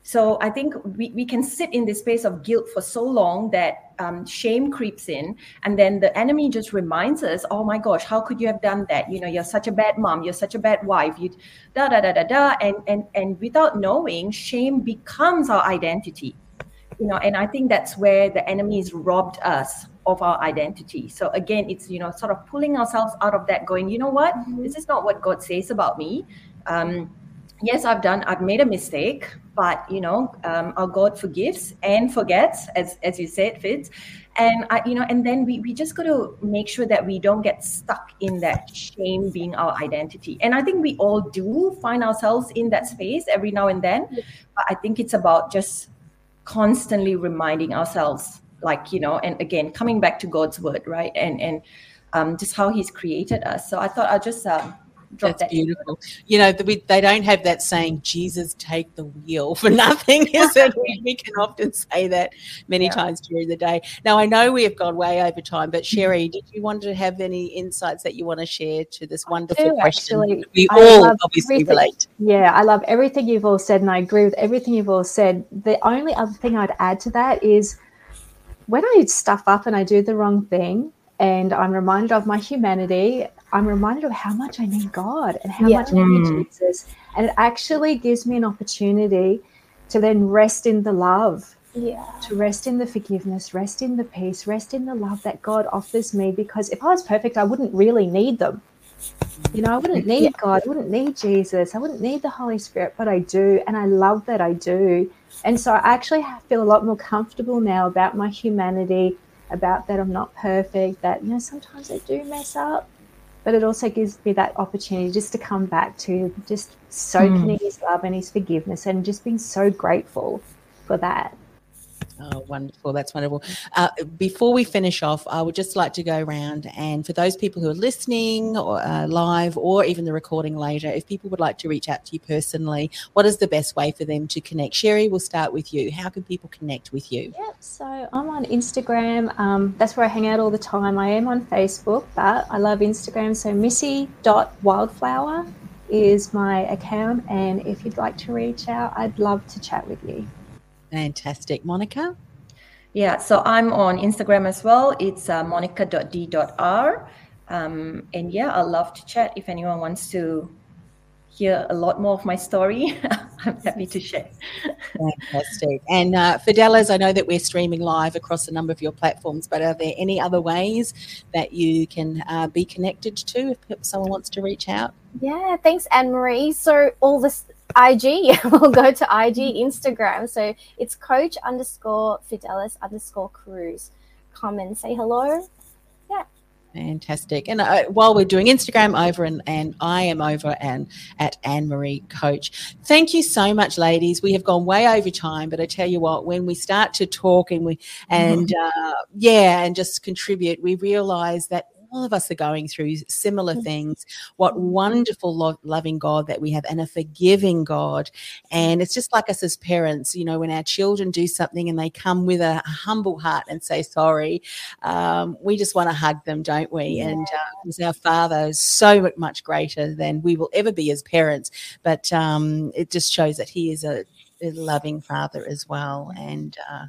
So I think we, we can sit in this space of guilt for so long that um, shame creeps in. And then the enemy just reminds us, oh my gosh, how could you have done that? You know, you're such a bad mom, you're such a bad wife, you da da da da da. And and and without knowing, shame becomes our identity. You know, and I think that's where the enemy has robbed us of our identity. So again, it's you know, sort of pulling ourselves out of that, going, you know what, mm-hmm. this is not what God says about me. Um, yes, I've done, I've made a mistake, but you know, um, our God forgives and forgets, as as you said, Fitz. And I, you know, and then we we just got to make sure that we don't get stuck in that shame being our identity. And I think we all do find ourselves in that space every now and then. But I think it's about just constantly reminding ourselves, like you know, and again coming back to God's word, right? And and um, just how He's created us. So I thought I'd just. Um, that's that beautiful. In. You know, the, they don't have that saying, Jesus, take the wheel for nothing, is it? we, we, can often say that many yeah. times during the day. Now, I know we have gone way over time, but Sherri, did you want to have any insights that you want to share to this wonderful do, question? Actually, we I all obviously everything. relate. Yeah, I love everything you've all said, and I agree with everything you've all said. The only other thing I'd add to that is when I stuff up and I do the wrong thing, and I'm reminded of my humanity I'm reminded of how much I need God and how yeah. much I need mm. Jesus. And it actually gives me an opportunity to then rest in the love. Yeah. To rest in the forgiveness, rest in the peace, rest in the love that God offers me. Because if I was perfect, I wouldn't really need them. You know, I wouldn't need yeah. God, I wouldn't need Jesus, I wouldn't need the Holy Spirit, but I do. And I love that I do. And so I actually feel a lot more comfortable now about my humanity, about that I'm not perfect, that, you know, sometimes I do mess up but it also gives me that opportunity just to come back to just soaking mm. in his love and his forgiveness and just being so grateful for that. Oh, wonderful. That's wonderful. Uh, before we finish off, I would just like to go around and for those people who are listening or uh, live or even the recording later, if people would like to reach out to you personally, what is the best way for them to connect? Sherri, we'll start with you. How can people connect with you? Yep. So I'm on Instagram. Um, that's where I hang out all the time. I am on Facebook, but I love Instagram. So missy.wildflower is my account. And if you'd like to reach out, I'd love to chat with you. Fantastic. Monica? Yeah, so I'm on Instagram as well. It's uh, monica.d.r. Um, and yeah, I'd love to chat if anyone wants to hear a lot more of my story. I'm happy to share. Fantastic. And uh, Fideliz, I know that we're streaming live across a number of your platforms, but are there any other ways that you can uh, be connected to if someone wants to reach out? Yeah, thanks, Annemarie. So all this IG. we'll go to IG, Instagram. So it's coach underscore Fideliz underscore Cruz. Come and say hello. Yeah. Fantastic. And uh, while we're doing Instagram over and, and I am over and at Annemarie Coach. Thank you so much, ladies. We have gone way over time, but I tell you what, when we start to talk and we and mm-hmm. uh, yeah, and just contribute, we realize that all of us are going through similar mm. things. What wonderful, lo- loving God that we have, and a forgiving God. And it's just like us as parents, you know, when our children do something and they come with a, humble heart and say sorry, um, we just want to hug them, don't we? Yeah. And uh, our Father is so much greater than we will ever be as parents. But um, it just shows that He is a, a loving Father as well. And uh,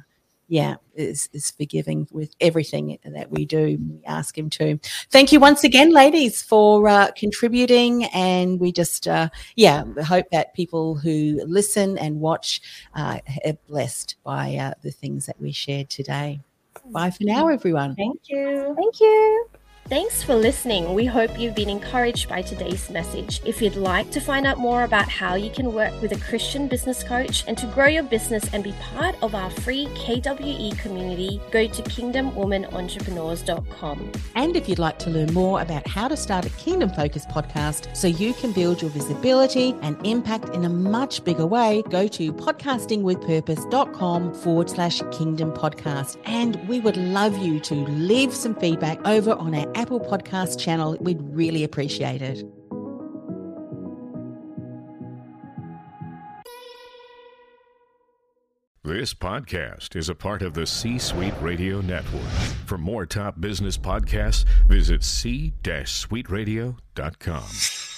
yeah, is, is forgiving with everything that we do. We ask him to. Thank you once again, ladies, for uh, contributing. And we just, uh, yeah, hope that people who listen and watch uh, are blessed by uh, the things that we shared today. Bye for now, everyone. Thank you. Thank you. Thanks for listening. We hope you've been encouraged by today's message. If you'd like to find out more about how you can work with a Christian business coach and to grow your business and be part of our free KWE community, go to kingdomwomenopentrepreneurs.com. And if you'd like to learn more about how to start a kingdom focused podcast so you can build your visibility and impact in a much bigger way, go to podcastingwithpurpose.com forward slash kingdom podcast. And we would love you to leave some feedback over on our Apple Podcast channel. We'd really appreciate it. This podcast is a part of the C Suite Radio Network. For more top business podcasts, visit c-suiteradio.com.